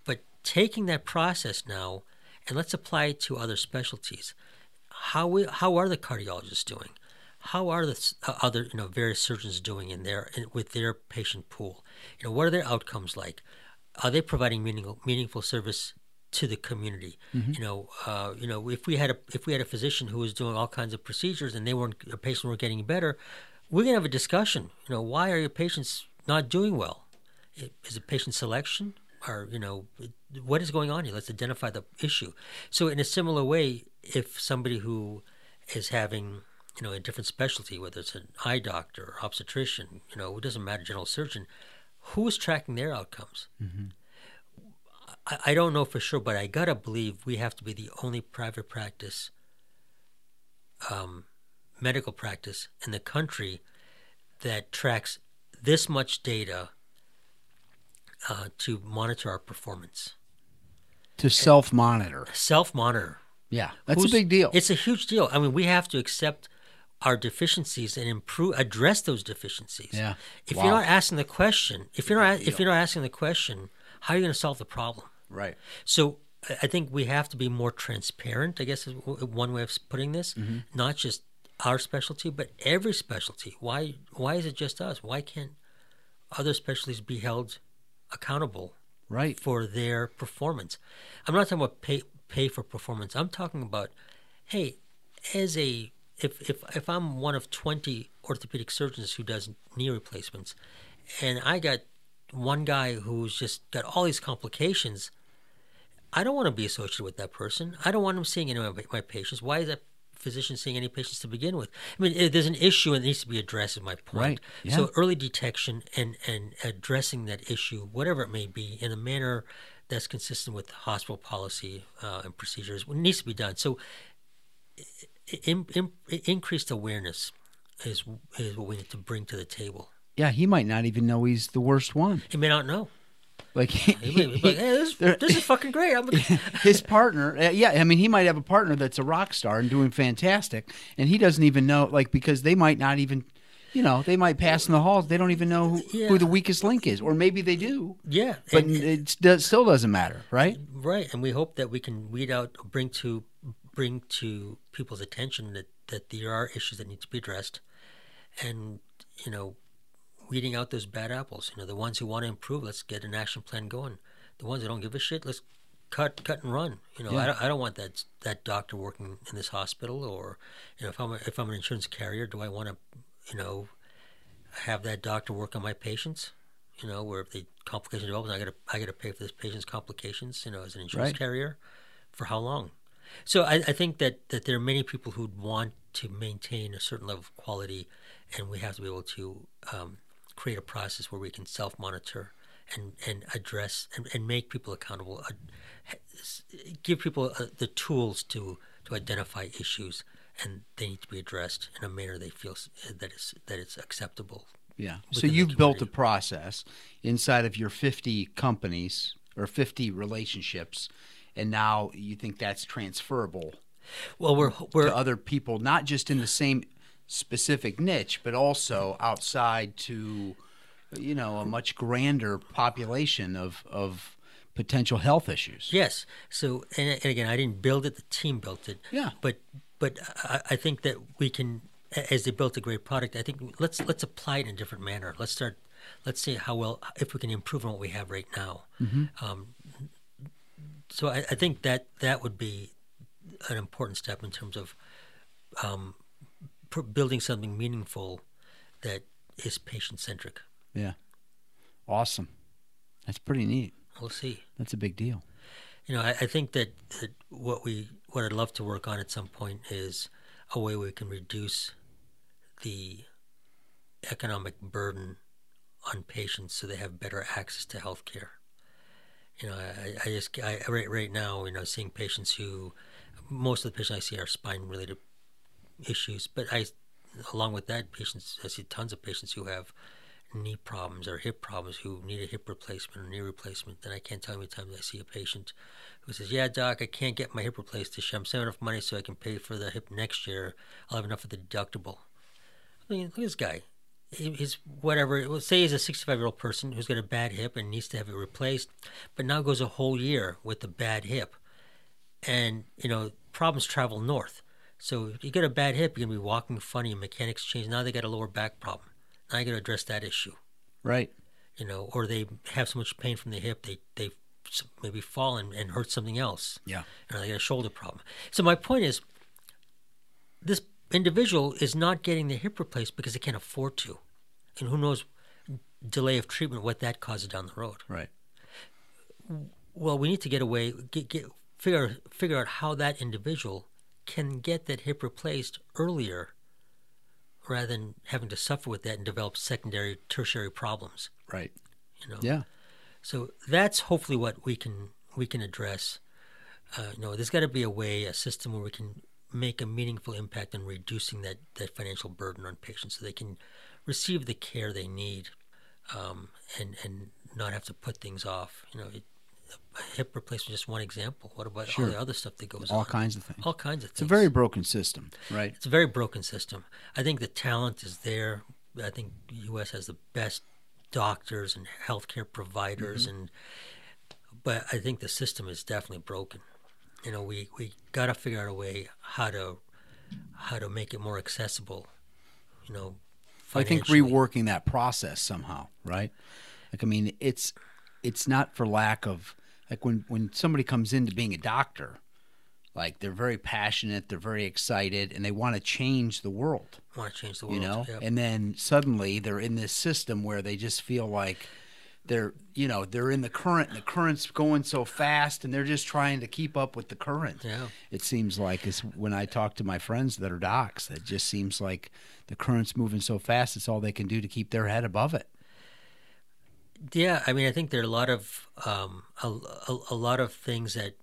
But taking that process now and let's apply it to other specialties. How we, how are the cardiologists doing? How are the uh, other you know various surgeons doing in their in, with their patient pool? You know what are their outcomes like? Are they providing meaningful meaningful service to the community? You know, uh, you know if we had a if we had a physician who was doing all kinds of procedures and they weren't their patients weren't getting better, we're gonna have a discussion. You know, why are your patients not doing well? Is it patient selection? Or, you know, what is going on here? Let's identify the issue. So, in a similar way, if somebody who is having, you know, a different specialty, whether it's an eye doctor, obstetrician, you know, it doesn't matter, general surgeon, who is tracking their outcomes? I, I don't know for sure, but I gotta believe we have to be the only private practice, um, medical practice in the country that tracks this much data uh, to monitor our performance. to self monitor. Self monitor. Yeah, that's Who's- a big deal. It's a huge deal. I mean, we have to accept our deficiencies and improve, address those deficiencies. Yeah. If Wow. you're not asking the question, if you're not, if you're not asking the question, how are you going to solve the problem? Right. So I think we have to be more transparent. I guess is one way of putting this. Mm-hmm. Not just our specialty, but every specialty. Why? Why is it just us? Why can't other specialties be held accountable Right. for their performance? I'm not talking about pay pay for performance. I'm talking about, hey, as a if if if I'm one of 20 orthopedic surgeons who does knee replacements, and I got one guy who's just got all these complications I don't want to be associated with that person. I don't want him seeing any of my, my patients. Why is that physician seeing any patients to begin with? I mean, it, there's an issue and it needs to be addressed. Is my point. Right, yeah. So early detection and and addressing that issue, whatever it may be, in a manner that's consistent with hospital policy uh, and procedures, needs to be done. So in, in, increased awareness is is what we need to bring to the table. Yeah, he might not even know he's the worst one. He may not know. Like He [LAUGHS] like, hey, this, this is fucking great. I'm, [LAUGHS] his partner uh, yeah i mean he might have a partner that's a rock star and doing fantastic and he doesn't even know like because they might not even you know they might pass in the halls they don't even know who, Yeah. who the weakest link is or maybe they do yeah, but and- it does, still doesn't matter right Right, and we hope that we can weed out, bring to, bring to people's attention that that there are issues that need to be addressed, and you know, weeding out those bad apples. You know, the ones who want to improve, let's get an action plan going. The ones that don't give a shit, let's cut, cut and run. You know, I, don't, I don't want that that doctor working in this hospital, or you know, if I'm a, if I'm an insurance carrier, do I want to, you know, have that doctor work on my patients? You know, where if the complication develops, I got to I got to pay for this patient's complications. You know, as an insurance Right. carrier, for how long? So I, I think that that there are many people who want to maintain a certain level of quality, and we have to be able to um, create a process where we can self monitor and and address and, and make people accountable, uh, give people uh, the tools to to identify issues, and they need to be addressed in a manner they feel s- that is that it's acceptable. yeah so you've built a process inside of your 50 companies or 50 relationships and now you think that's transferable Well, we're we're to other people, not just in the same specific niche, but also outside to, you know, a much grander population of of potential health issues. Yes. So, and, and again, I didn't build it; the team built it. Yeah. But but I, I think that we can, as they built a great product. I think let's let's apply it in a different manner. Let's start. Let's see how well if we can improve on what we have right now. Um, so I, I think that that would be an important step in terms of um, building something meaningful that is patient centric. Yeah. Awesome. That's pretty neat. We'll see. That's a big deal. You know, I, I think that, that what we what I'd love to work on at some point is a way we can reduce the economic burden on patients so they have better access to health care. You know, I, I just I, right right now, you know, seeing patients who most of the patients I see are spine related issues, but I along with that patients I see tons of patients who have knee problems or hip problems who need a hip replacement or knee replacement. Then I can't tell how many times I see a patient who says, "Yeah, doc, I can't get my hip replaced this year. I'm saving enough money so I can pay for the hip next year. I'll have enough of the deductible." I mean, look at this guy. He- He's whatever. Let's say he's a 65 year old person who's got a bad hip and needs to have it replaced, but now goes a whole year with a bad hip, and you know problems travel north. So if you get a bad hip, you're gonna be walking funny. Mechanics change. Now they got a lower back problem. Now you got to address that issue Right. you know, or they have so much pain from the hip they they maybe fall and, and hurt something else. Yeah. Know, they got a shoulder problem. So my point is, this individual is not getting the hip replaced because they can't afford to, and who knows, delay of treatment what that causes down the road. Right. Well, we need to get away, get, get figure figure out how that individual can get that hip replaced earlier, rather than having to suffer with that and develop secondary, tertiary problems. Right. You know. Yeah. So that's hopefully what we can we can address. Uh, you know, there's got to be a way, a system where we can make a meaningful impact on reducing that, that financial burden on patients, so they can receive the care they need, um, and and not have to put things off. You know, it, hip replacement is just one example. What about Sure. all the other stuff that goes All on? All kinds of things. All kinds of things. It's a very broken system. Right. It's a very broken system. I think the talent is there. I think the U.S. has the best doctors and healthcare providers, Mm-hmm. and but I think the system is definitely broken. You know, we we got to figure out a way how to how to make it more accessible. You know, I think reworking that process somehow, right? Like I mean, it's it's not for lack of like when when somebody comes into being a doctor, like they're very passionate, they're very excited, and they want to change the world, want to change the world. you know. Yep. And then suddenly they're in this system where they just feel like they're you know they're in the current and the current's going so fast and they're just trying to keep up with the current Yeah. it seems like it's when i talk to my friends that are docs it just seems like the current's moving so fast it's all they can do to keep their head above it Yeah, I mean, I think there are a lot of um, a, a, a lot of things that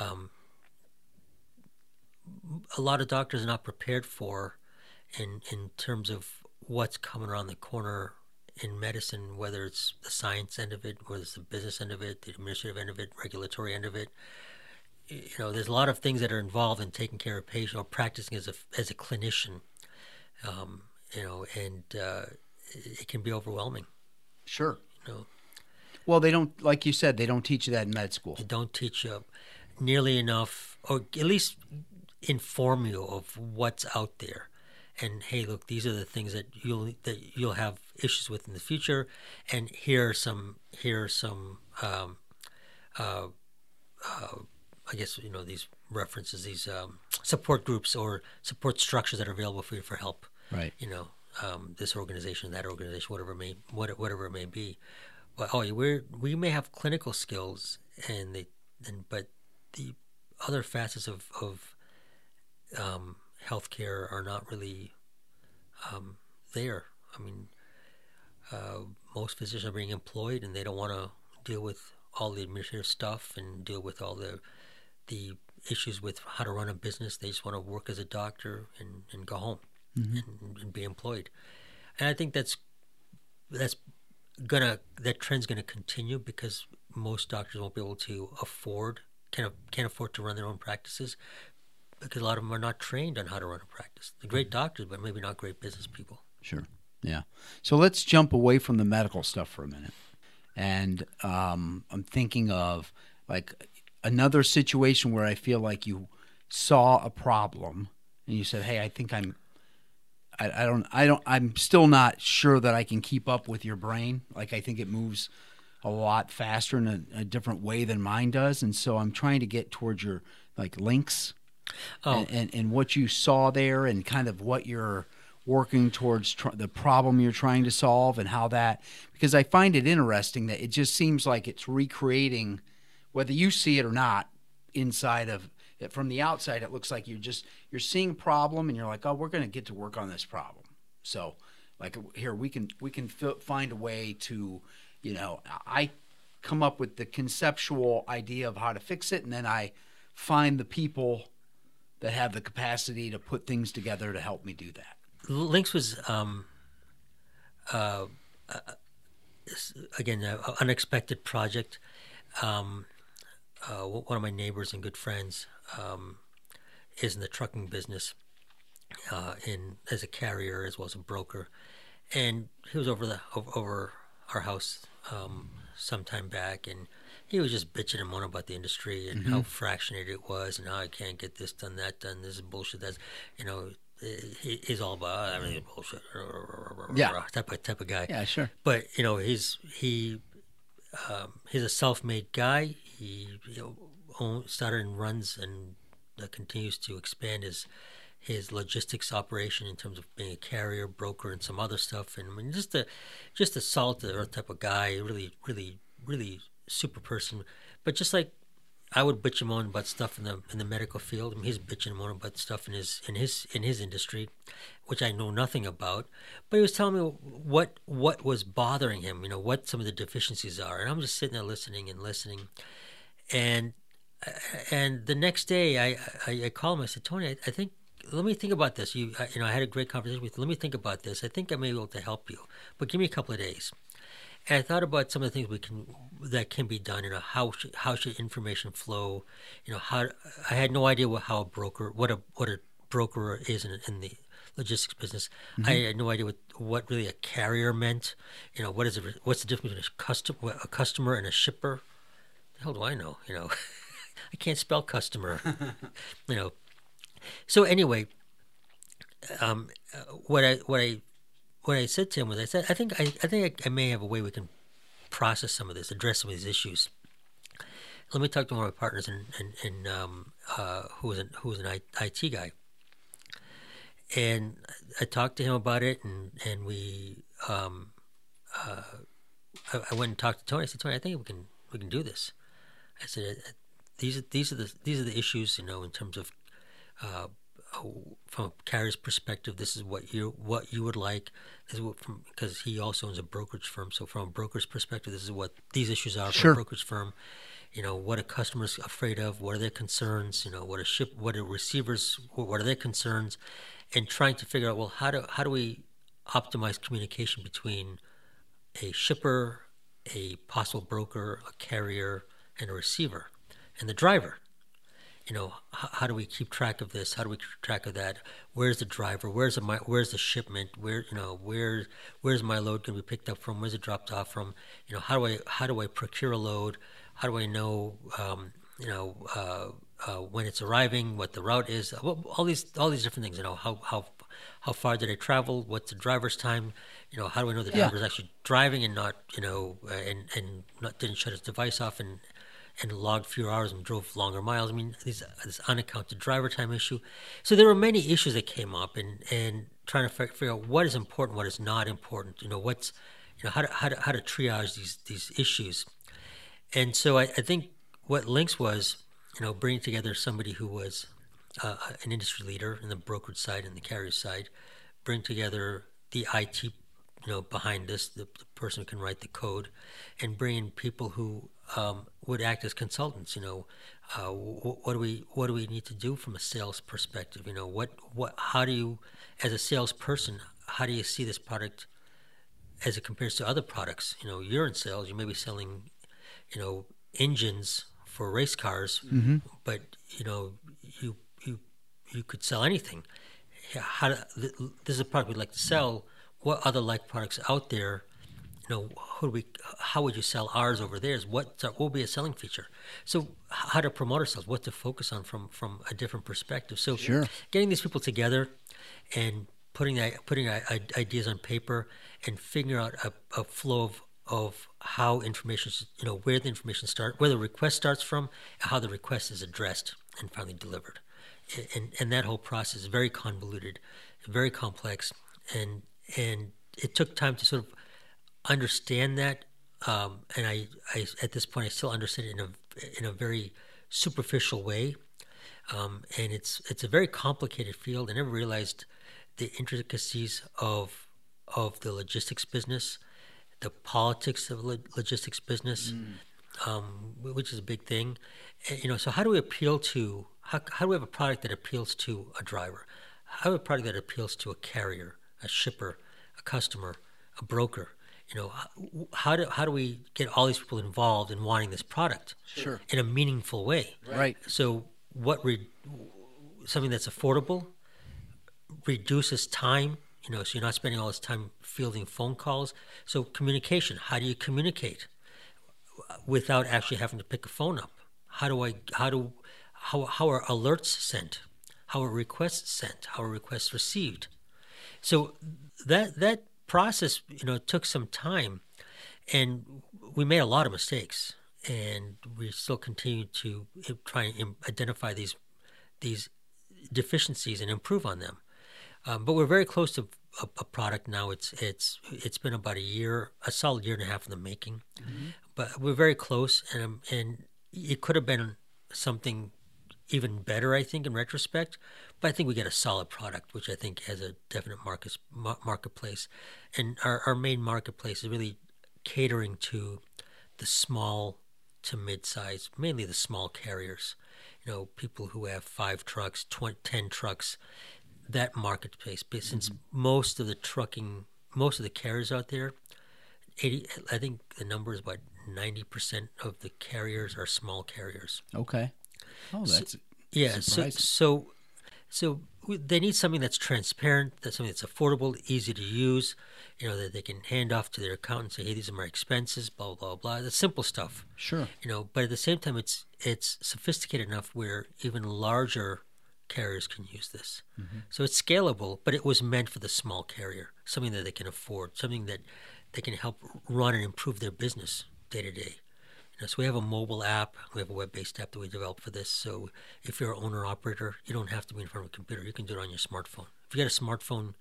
um, a lot of doctors are not prepared for in in terms of what's coming around the corner in medicine, whether it's the science end of it, whether it's the business end of it, the administrative end of it, regulatory end of it. You know, there's a lot of things that are involved in taking care of patients or practicing as a as a clinician. Um, you know, and uh, it it can be overwhelming. sure Know. well they don't like you said they don't teach you that in med school They don't teach you nearly enough, or at least inform you of what's out there. And hey, look, these are the things that you'll that you'll have issues with in the future. And here are some here are some um, uh, uh, I guess you know these references, these um, support groups or support structures that are available for you for help. right You know, um, this organization, that organization, whatever it may what, whatever it may be. But oh, we we may have clinical skills, and they and but the other facets of of um, healthcare are not really um, there. I mean, uh, most physicians are being employed, and they don't want to deal with all the administrative stuff and deal with all the the issues with how to run a business. They just want to work as a doctor and, and go home and, and be employed. And I think that's that's gonna that trend's gonna continue because most doctors won't be able to afford can't can't afford to run their own practices because a lot of them are not trained on how to run a practice. They're great doctors, but maybe not great business people. Sure. Yeah. So let's jump away from the medical stuff for a minute. And um, I'm thinking of like another situation where I feel like you saw a problem and you said, "Hey, I think I'm, I, I don't, I don't, I'm still not sure that I can keep up with your brain. Like I think it moves a lot faster in a, a different way than mine does, and so I'm trying to get towards your like links Oh, and, and, and what you saw there and kind of what you're working towards tr- the problem you're trying to solve and how that because I find it interesting that it just seems like it's recreating whether you see it or not inside of from the outside it looks like you're just you're seeing a problem and you're like oh we're going to get to work on this problem so like here we can we can fi- find a way to you know I come up with the conceptual idea of how to fix it and then I find the people that have the capacity to put things together to help me do that. Links was um, uh, uh, again an unexpected project. Um, uh, one of my neighbors and good friends um, is in the trucking business, uh, in as a carrier as well as a broker, and he was over the over, our house um, some time back, and he was just bitching and moaning about the industry and how fractionated it was, and how I can't get this done, that done, this is bullshit. That's you know, he, he's all about "Oh, everything is bullshit. Yeah. [LAUGHS] type of type of guy. Yeah, sure. But you know, he's he um, he's a self-made guy. He you know, started and runs and uh, continues to expand his his logistics operation in terms of being a carrier, broker, and some other stuff. And I mean, just a just a to earth type of guy. Really, really, really super person. But just like I would bitch and moan about stuff in the in the medical field. I mean, he's bitching and moaning about stuff in his in his in his industry, which I know nothing about. But he was telling me what what was bothering him. You know what some of the deficiencies are, and I'm just sitting there listening and listening, and and the next day I I, I called him. I said, Tony, I, I think let me think about this. You I, you know I had a great conversation with you. Let me think about this. I think I may be able to help you, but give me a couple of days. And I thought about some of the things we can that can be done. You know, how should, how should information flow? You know, how I had no idea what how a broker what a what a broker is in, in the logistics business. Mm-hmm. I had no idea what what really a carrier meant. You know, what is it? What's the difference between a custom a customer and a shipper? The hell do I know? You know, [LAUGHS] I can't spell customer. [LAUGHS] you know, so anyway, um, what I what I what I said to him was I said I think I, I think I, I may have a way we can process some of this, address some of these issues. Let me talk to one of my partners and and, and um, uh, who was an who was an IT guy, and I talked to him about it, and and we um, uh, I, I went and talked to Tony. I said, Tony, I think we can we can do this. I said, "Uh, these are these are the these are the issues, you know, in terms of uh, oh, from a carrier's perspective. This is what you what you would like. This is what from because he also owns a brokerage firm. So from a broker's perspective, this is what these issues are Sure. for a brokerage firm. You know, what a customer's afraid of. What are their concerns? You know, what a ship, what are receivers, what what are their concerns, and trying to figure out well how do how do we optimize communication between a shipper, a possible broker, a carrier, and a receiver, and the driver. You know, how, how do we keep track of this? How do we keep track of that? Where's the driver? Where's the my, Where's the shipment? Where you know where Where's my load going to be picked up from? Where's it dropped off from? You know, how do I how do I procure a load? How do I know um, you know uh, uh, when it's arriving? What the route is? All these all these different things. You know, how how how far did I travel? What's the driver's time? You know, how do I know the Yeah. driver's actually driving and not you know uh, and and not didn't shut his device off and and logged fewer hours and drove longer miles. I mean, these, this unaccounted driver time issue. So there were many issues that came up, and and trying to figure out what is important, what is not important. You know, what's you know how to how to, how to triage these these issues. And so I, I think what Links was, you know, bringing together somebody who was uh, an industry leader in the brokerage side and the carrier side, bring together the IT, you know, behind this, the, the person who can write the code, and bring in people who um, would act as consultants. You know, uh, wh- what do we what do we need to do from a sales perspective? You know, what what how do you, as a salesperson, how do you see this product as it compares to other products? You know, you're in sales, you may be selling, you know, engines for race cars, but you know, you you you could sell anything. How do, this is a product we'd like to sell. What other like products out there? You know, who do we? How would you sell ours over theirs? What what will be a selling feature? So, how to promote ourselves? What to focus on from from a different perspective? So, Sure. getting these people together and putting that, putting ideas on paper and figuring out a, a flow of, of how information, you know, where the information starts, where the request starts from, how the request is addressed and finally delivered. And, and that whole process is very convoluted, very complex, and and it took time to sort of understand that. Um, and I, I, at this point, I still understand it in a in a very superficial way um, and it's it's a very complicated field. I never realized the intricacies of of the logistics business, the politics of lo- logistics business, um, which is a big thing. And, you know, so how do we appeal to how how do we have a product that appeals to a driver? How do we have a product that appeals to a carrier, a shipper, a customer, a broker? You know, how do how do we get all these people involved in wanting this product Sure. in a meaningful way? Right. So what re- something that's affordable reduces time. You know, so you're not spending all this time fielding phone calls. So communication. How do you communicate without actually having to pick a phone up? How do I? How do? How how are alerts sent? How are requests sent? How are requests received? So that that process, you know, took some time, and we made a lot of mistakes, and we still continue to try and identify these these deficiencies and improve on them. Um, but we're very close to a, a product now. It's it's it's been about a year, a solid year and a half in the making, but we're very close, and and it could have been something even better, I think, in retrospect. But I think we get a solid product, which I think has a definite market mar- marketplace, and our our main marketplace is really catering to the small to mid-size, mainly the small carriers. You know, people who have five trucks, 20, 10 trucks, that marketplace. But since mm-hmm. most of the trucking, most of the carriers out there, 80, I think the number is about 90% of the carriers are small carriers. Okay. Oh, that's Yeah, so Surprising. so so they need something that's transparent, that's something that's affordable, easy to use. You know that they can hand off to their accountant and say, "Hey, these are my expenses." Blah blah blah. The simple stuff. sure. You know, but at the same time, it's it's sophisticated enough where even larger carriers can use this. Mm-hmm. So it's scalable, but it was meant for the small carrier, something that they can afford, something that they can help run and improve their business day to day. Know, so we have a mobile app, we have a web-based app that we developed for this. So if you're an owner operator, you don't have to be in front of a computer. You can do it on your smartphone. If you got a smartphone,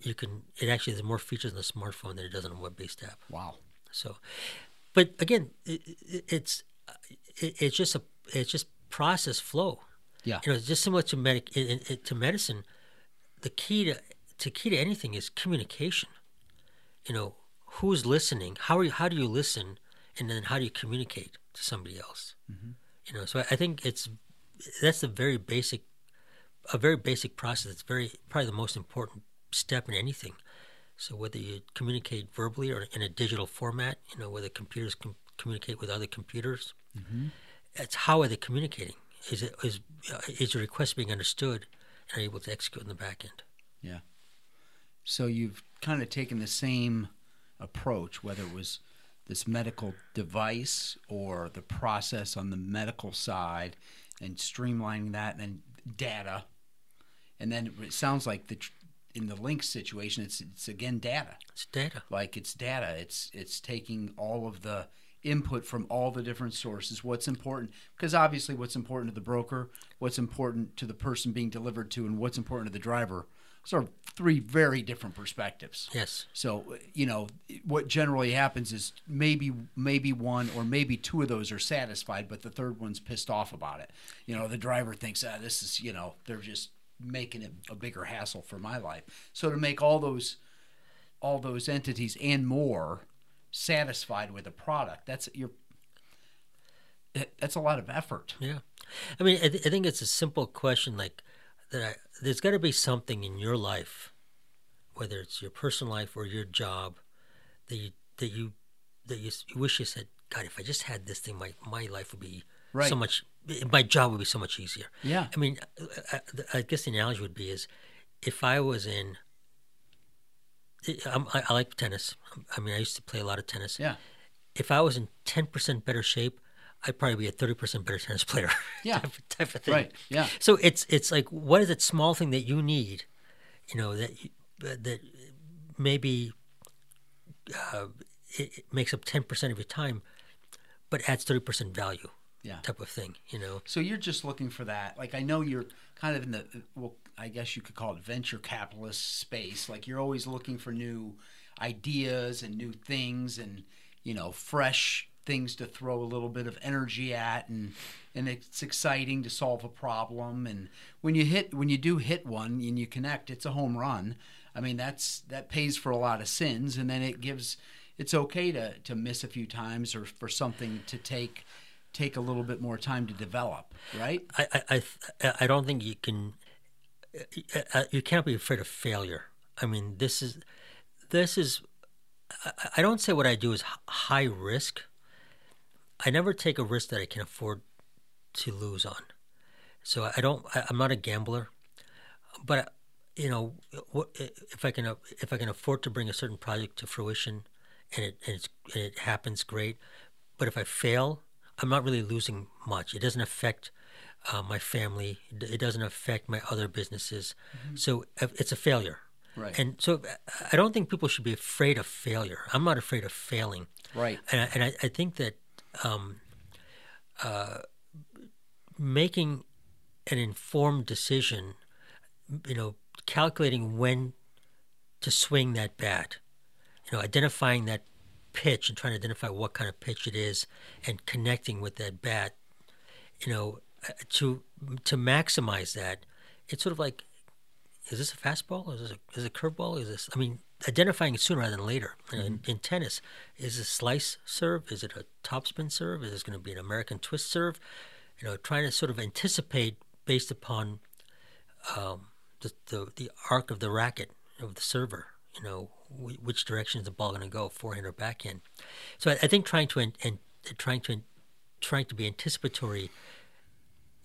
you can. It actually has more features on the smartphone than it does on a web-based app. Wow. So, but again, it, it, it's it, it's just a it's just process flow. Yeah. You know, it's just similar to medic to medicine. The key to to key to anything is communication. You know, who's listening? How are you? How do you listen? And then how do you communicate to somebody else? You know, so I, I think it's that's a very basic, a very basic process. It's very probably the most important step in anything. So whether you communicate verbally or in a digital format, you know, whether computers can communicate with other computers, it's how are they communicating? Is it is uh, is your request being understood and are you able to execute in the back end? Yeah. So you've kind of taken the same approach, whether it was this medical device or the process on the medical side, and streamlining that, and data, and then it sounds like the in the link situation, it's it's again data. It's data. Like it's data. It's it's taking all of the input from all the different sources. What's important because obviously what's important to the broker, what's important to the person being delivered to, and what's important to the driver. Those are three very different perspectives. Yes. So you know what generally happens is maybe maybe one or maybe two of those are satisfied, but the third one's pissed off about it. You know, the driver thinks, ah, this is you know they're just making it a bigger hassle for my life. So to make all those all those entities and more satisfied with a product, that's your that's a lot of effort. Yeah, I mean, I, th- I think it's a simple question like that. I, there's got to be something in your life, whether it's your personal life or your job, that you that you that you, you wish you said, God, if I just had this thing, my my life would be so much. My job would be so much easier. Yeah. I mean, I, I- I guess the analogy would be is if I was in. I'm, I, I like tennis. I mean, I used to play a lot of tennis Yeah. if I was in ten percent better shape, I'd probably be a thirty percent better tennis player. [LAUGHS] Yeah. type, type of thing. Right. Yeah. So it's it's like what is that small thing that you need, you know that that maybe uh, it, it makes up ten percent of your time, but adds thirty percent value. Yeah. Type of thing, you know. So you're just looking for that. Like I know you're kind of in the well, I guess you could call it venture capitalist space. Like you're always looking for new ideas and new things and you know fresh things to throw a little bit of energy at and and it's exciting to solve a problem and when you hit when you do hit one and you connect it's a home run i mean that's that pays for a lot of sins and then it gives it's okay to to miss a few times or for something to take take a little bit more time to develop, right? I I I, don't think you can. uh, You can't be afraid of failure. I mean, this is this is. I don't say what I do is high risk. I never take a risk that I can afford to lose on. So I don't. I, I'm not a gambler, but you know, what, if I can if I can afford to bring a certain project to fruition, and it and, it's, and it happens, great. But if I fail, I'm not really losing much. It doesn't affect uh, my family. It doesn't affect my other businesses. So it's a failure. Right. And so I don't think people should be afraid of failure. I'm not afraid of failing. Right. And I, and I, I think that um, uh, making an informed decision, you know, calculating when to swing that bat, you know, identifying that pitch and trying to identify what kind of pitch it is and connecting with that bat, you know, to to maximize that, it's sort of like, is this a fastball? Is this a, is a curveball? Is this? I mean, identifying it sooner rather than later. Know, in, in tennis, is it a slice serve? Is it a topspin serve? Is this going to be an American twist serve? You know, trying to sort of anticipate based upon um, the, the the arc of the racket of the server. You know, wh- which direction is the ball going to go, forehand or backhand? So I, I think trying to and trying to trying to be anticipatory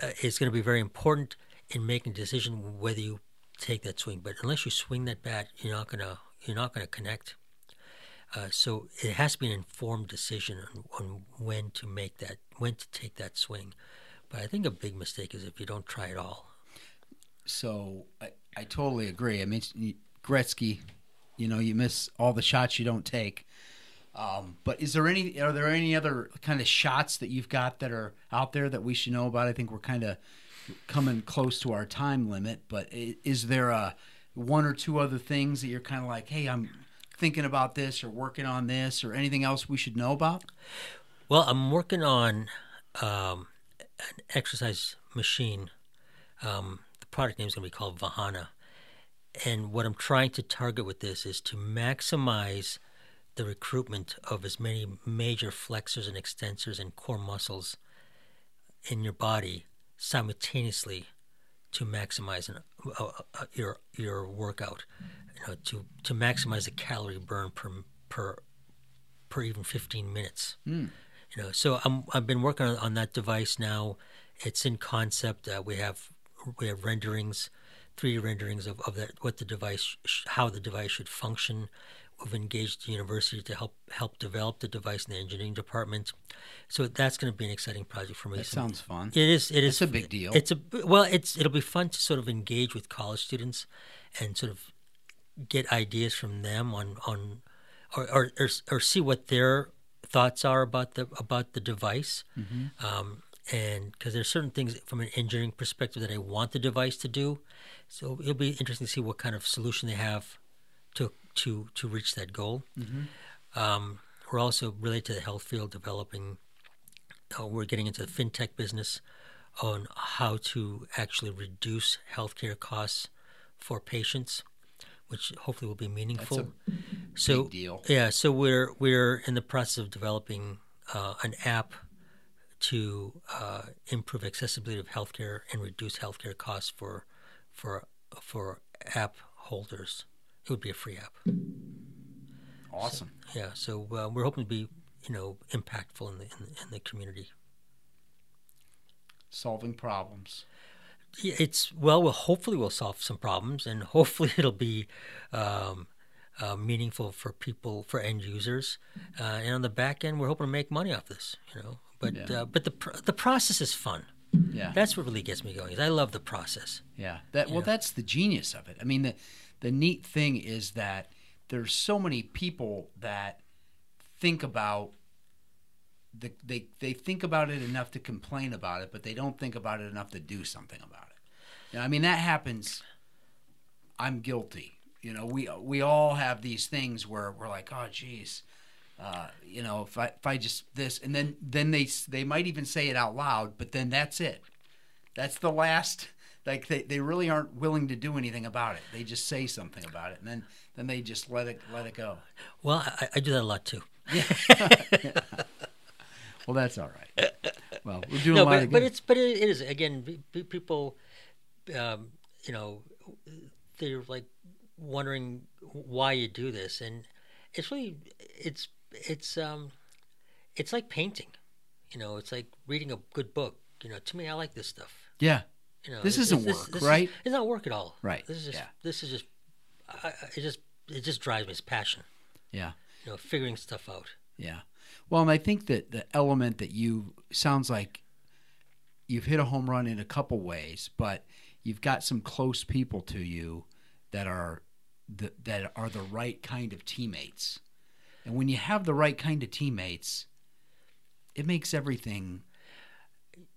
uh, is going to be very important in making a decision whether you take that swing. But unless you swing that bat, you're not gonna you're not gonna connect. Uh, so it has to be an informed decision on, on when to make that when to take that swing. But I think a big mistake is if you don't try at all. So I, I totally agree. I mean, Gretzky, you know, you miss all the shots you don't take. Um, but is there any? Are there any other kind of shots that you've got that are out there that we should know about? I think we're kind of coming close to our time limit. But is there a one or two other things that you're kind of like, hey, I'm thinking about this or working on this or anything else we should know about? Well, I'm working on um, an exercise machine. Um, the product name is going to be called Vahana. And what I'm trying to target with this is to maximize the recruitment of as many major flexors and extensors and core muscles in your body simultaneously to maximize an, uh, uh, your your workout. You know, to to maximize the calorie burn per per per even 15 minutes. You know, so I'm I've been working on, on that device now. It's in concept. Uh, we have we have renderings, 3D renderings of, of that what the device sh- how the device should function. We've engaged the university to help help develop the device in the engineering department. So that's going to be an exciting project for me. That sounds fun. it is. It is It's a big deal. It's a well. It's it'll be fun to sort of engage with college students and sort of get ideas from them on on or or, or, or see what their thoughts are about the about the device. Mm-hmm. Um, and because there's certain things from an engineering perspective that I want the device to do, so it'll be interesting to see what kind of solution they have to to reach that goal. Um, we're also related to the health field, developing. Uh, we're getting into the fintech business on how to actually reduce healthcare costs for patients, which hopefully will be meaningful. so big deal. yeah, so we're we're in the process of developing uh, an app to uh, improve accessibility of healthcare and reduce healthcare costs for for for app holders. It would be a free app. Awesome. Yeah, so uh, we're hoping to be you know impactful in the in, the- in the community. Solving problems. Yeah, it's well, we'll hopefully we'll solve some problems, and hopefully [LAUGHS] it'll be um, uh, meaningful for people, for end users, uh, and on the back end, we're hoping to make money off this. You know, but Yeah. uh, but the pr- the process is fun. Yeah. That's what really gets me going. Is I love the process. Yeah. That well that's the genius of it. I mean the the neat thing is that there's so many people that think about the, they they think about it enough to complain about it, but they don't think about it enough to do something about it. Know, I mean that happens I'm guilty. You know, we we all have these things where we're like, "Oh geez, uh, you know, if I if I just this," and then then they they might even say it out loud, but then that's it. That's the last. Like they, they really aren't willing to do anything about it. They just say something about it, and then then they just let it let it go. Well, I, I do that a lot too. [LAUGHS] Well, that's all right. Well, we're doing no, a lot but, of but it's but it is again. pe- pe- People, um, you know, they're like wondering why you do this, and it's really it's it's um it's like painting. You know, it's like reading a good book. You know, to me, I like this stuff. yeah, You know, This isn't it's- work, this is- right? it's not work at all. Right, This is just yeah. this is just I- it just it just drives me. It's passion. yeah, You know, figuring stuff out. yeah. Well, and I think that the element that you sounds like you've hit a home run in a couple ways, but you've got some close people to you that are the, that are the right kind of teammates. And when you have the right kind of teammates, it makes everything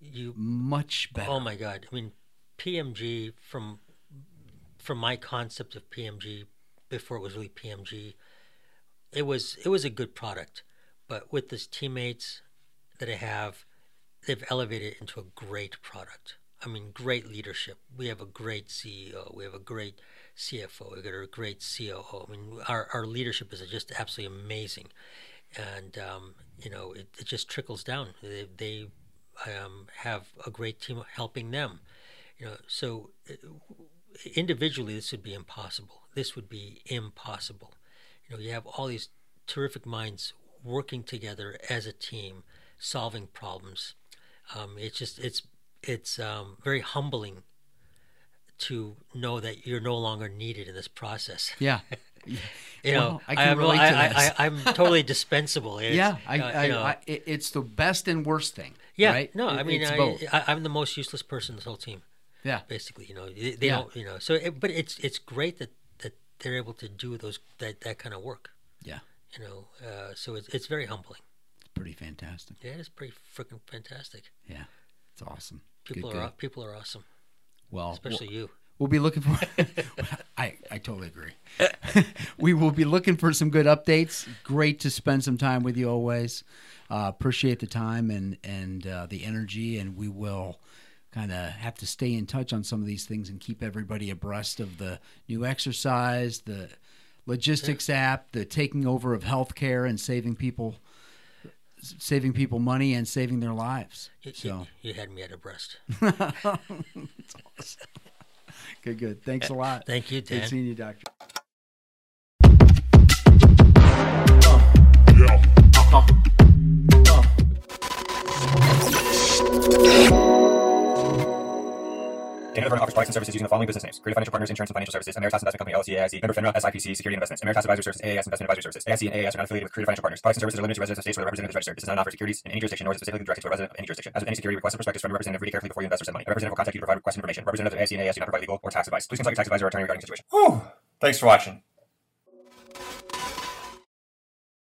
You much better. Oh my god! I mean, PMG from from my concept of PMG before it was really PMG, it was it was a good product, but with this teammates that I have, they've elevated it into a great product. I mean, great leadership. We have a great CEO. We have a great CFO. We got a great COO. I mean, our our leadership is just absolutely amazing, and um, you know, it, it just trickles down. They, they um, have a great team helping them. You know, so uh, individually this would be impossible. This would be impossible. You know, you have all these terrific minds working together as a team, solving problems. Um, it's just it's it's um, very humbling to know that you're no longer needed in this process. yeah. [LAUGHS] You know, Well, I can I'm, relate I, to this. I, I'm totally dispensable. It's, yeah, I, uh, I, you know, I, it's the best and worst thing. yeah, right? no, I mean, it's I, both. I, I'm the most useless person in this whole team. Yeah, basically you know they, they Yeah. don't you know so it, but it's it's great that that they're able to do those that that kind of work yeah, you know uh, so it's it's very humbling it's pretty fantastic. yeah it's pretty freaking fantastic Yeah, it's awesome. people good, are good. people are awesome well, especially you we'll be looking for. [LAUGHS] I I totally agree. [LAUGHS] we will be looking for some good updates. Great to spend some time with you always. Uh, appreciate the time and and uh, the energy, and we will kind of have to stay in touch on some of these things and keep everybody abreast of the new exercise, the logistics app, the taking over of healthcare and saving people saving people money and saving their lives. You, So you, you had me at abreast. [LAUGHS] good, good. Thanks a eh, lot. Thank you, Good Dan. seeing you, doctor. Yeah. Uh-huh. Uh-huh. Dana Vernon offers products and services using the following business names: Creative Financial Partners, Insurance and Financial Services, Ameritas Investment Company LLC AIC, member FINRA, SIPC, Security Investments, Ameritas Advisory Services, AAS Investment Advisory Services. AIC and AAS are not affiliated with Creative Financial Partners. Products and services are limited to residents of states where the representative is registered. This is not an offer of securities in any jurisdiction, nor is it specifically directed to a resident of any jurisdiction. As with any security request and prospectus from a representative, read carefully before you invest or send money. A representative will contact you to provide requested information. Representatives of AIC and AAS do not provide legal or tax advice. Please consult your tax advisor or attorney regarding the situation. Whew. Thanks for watching.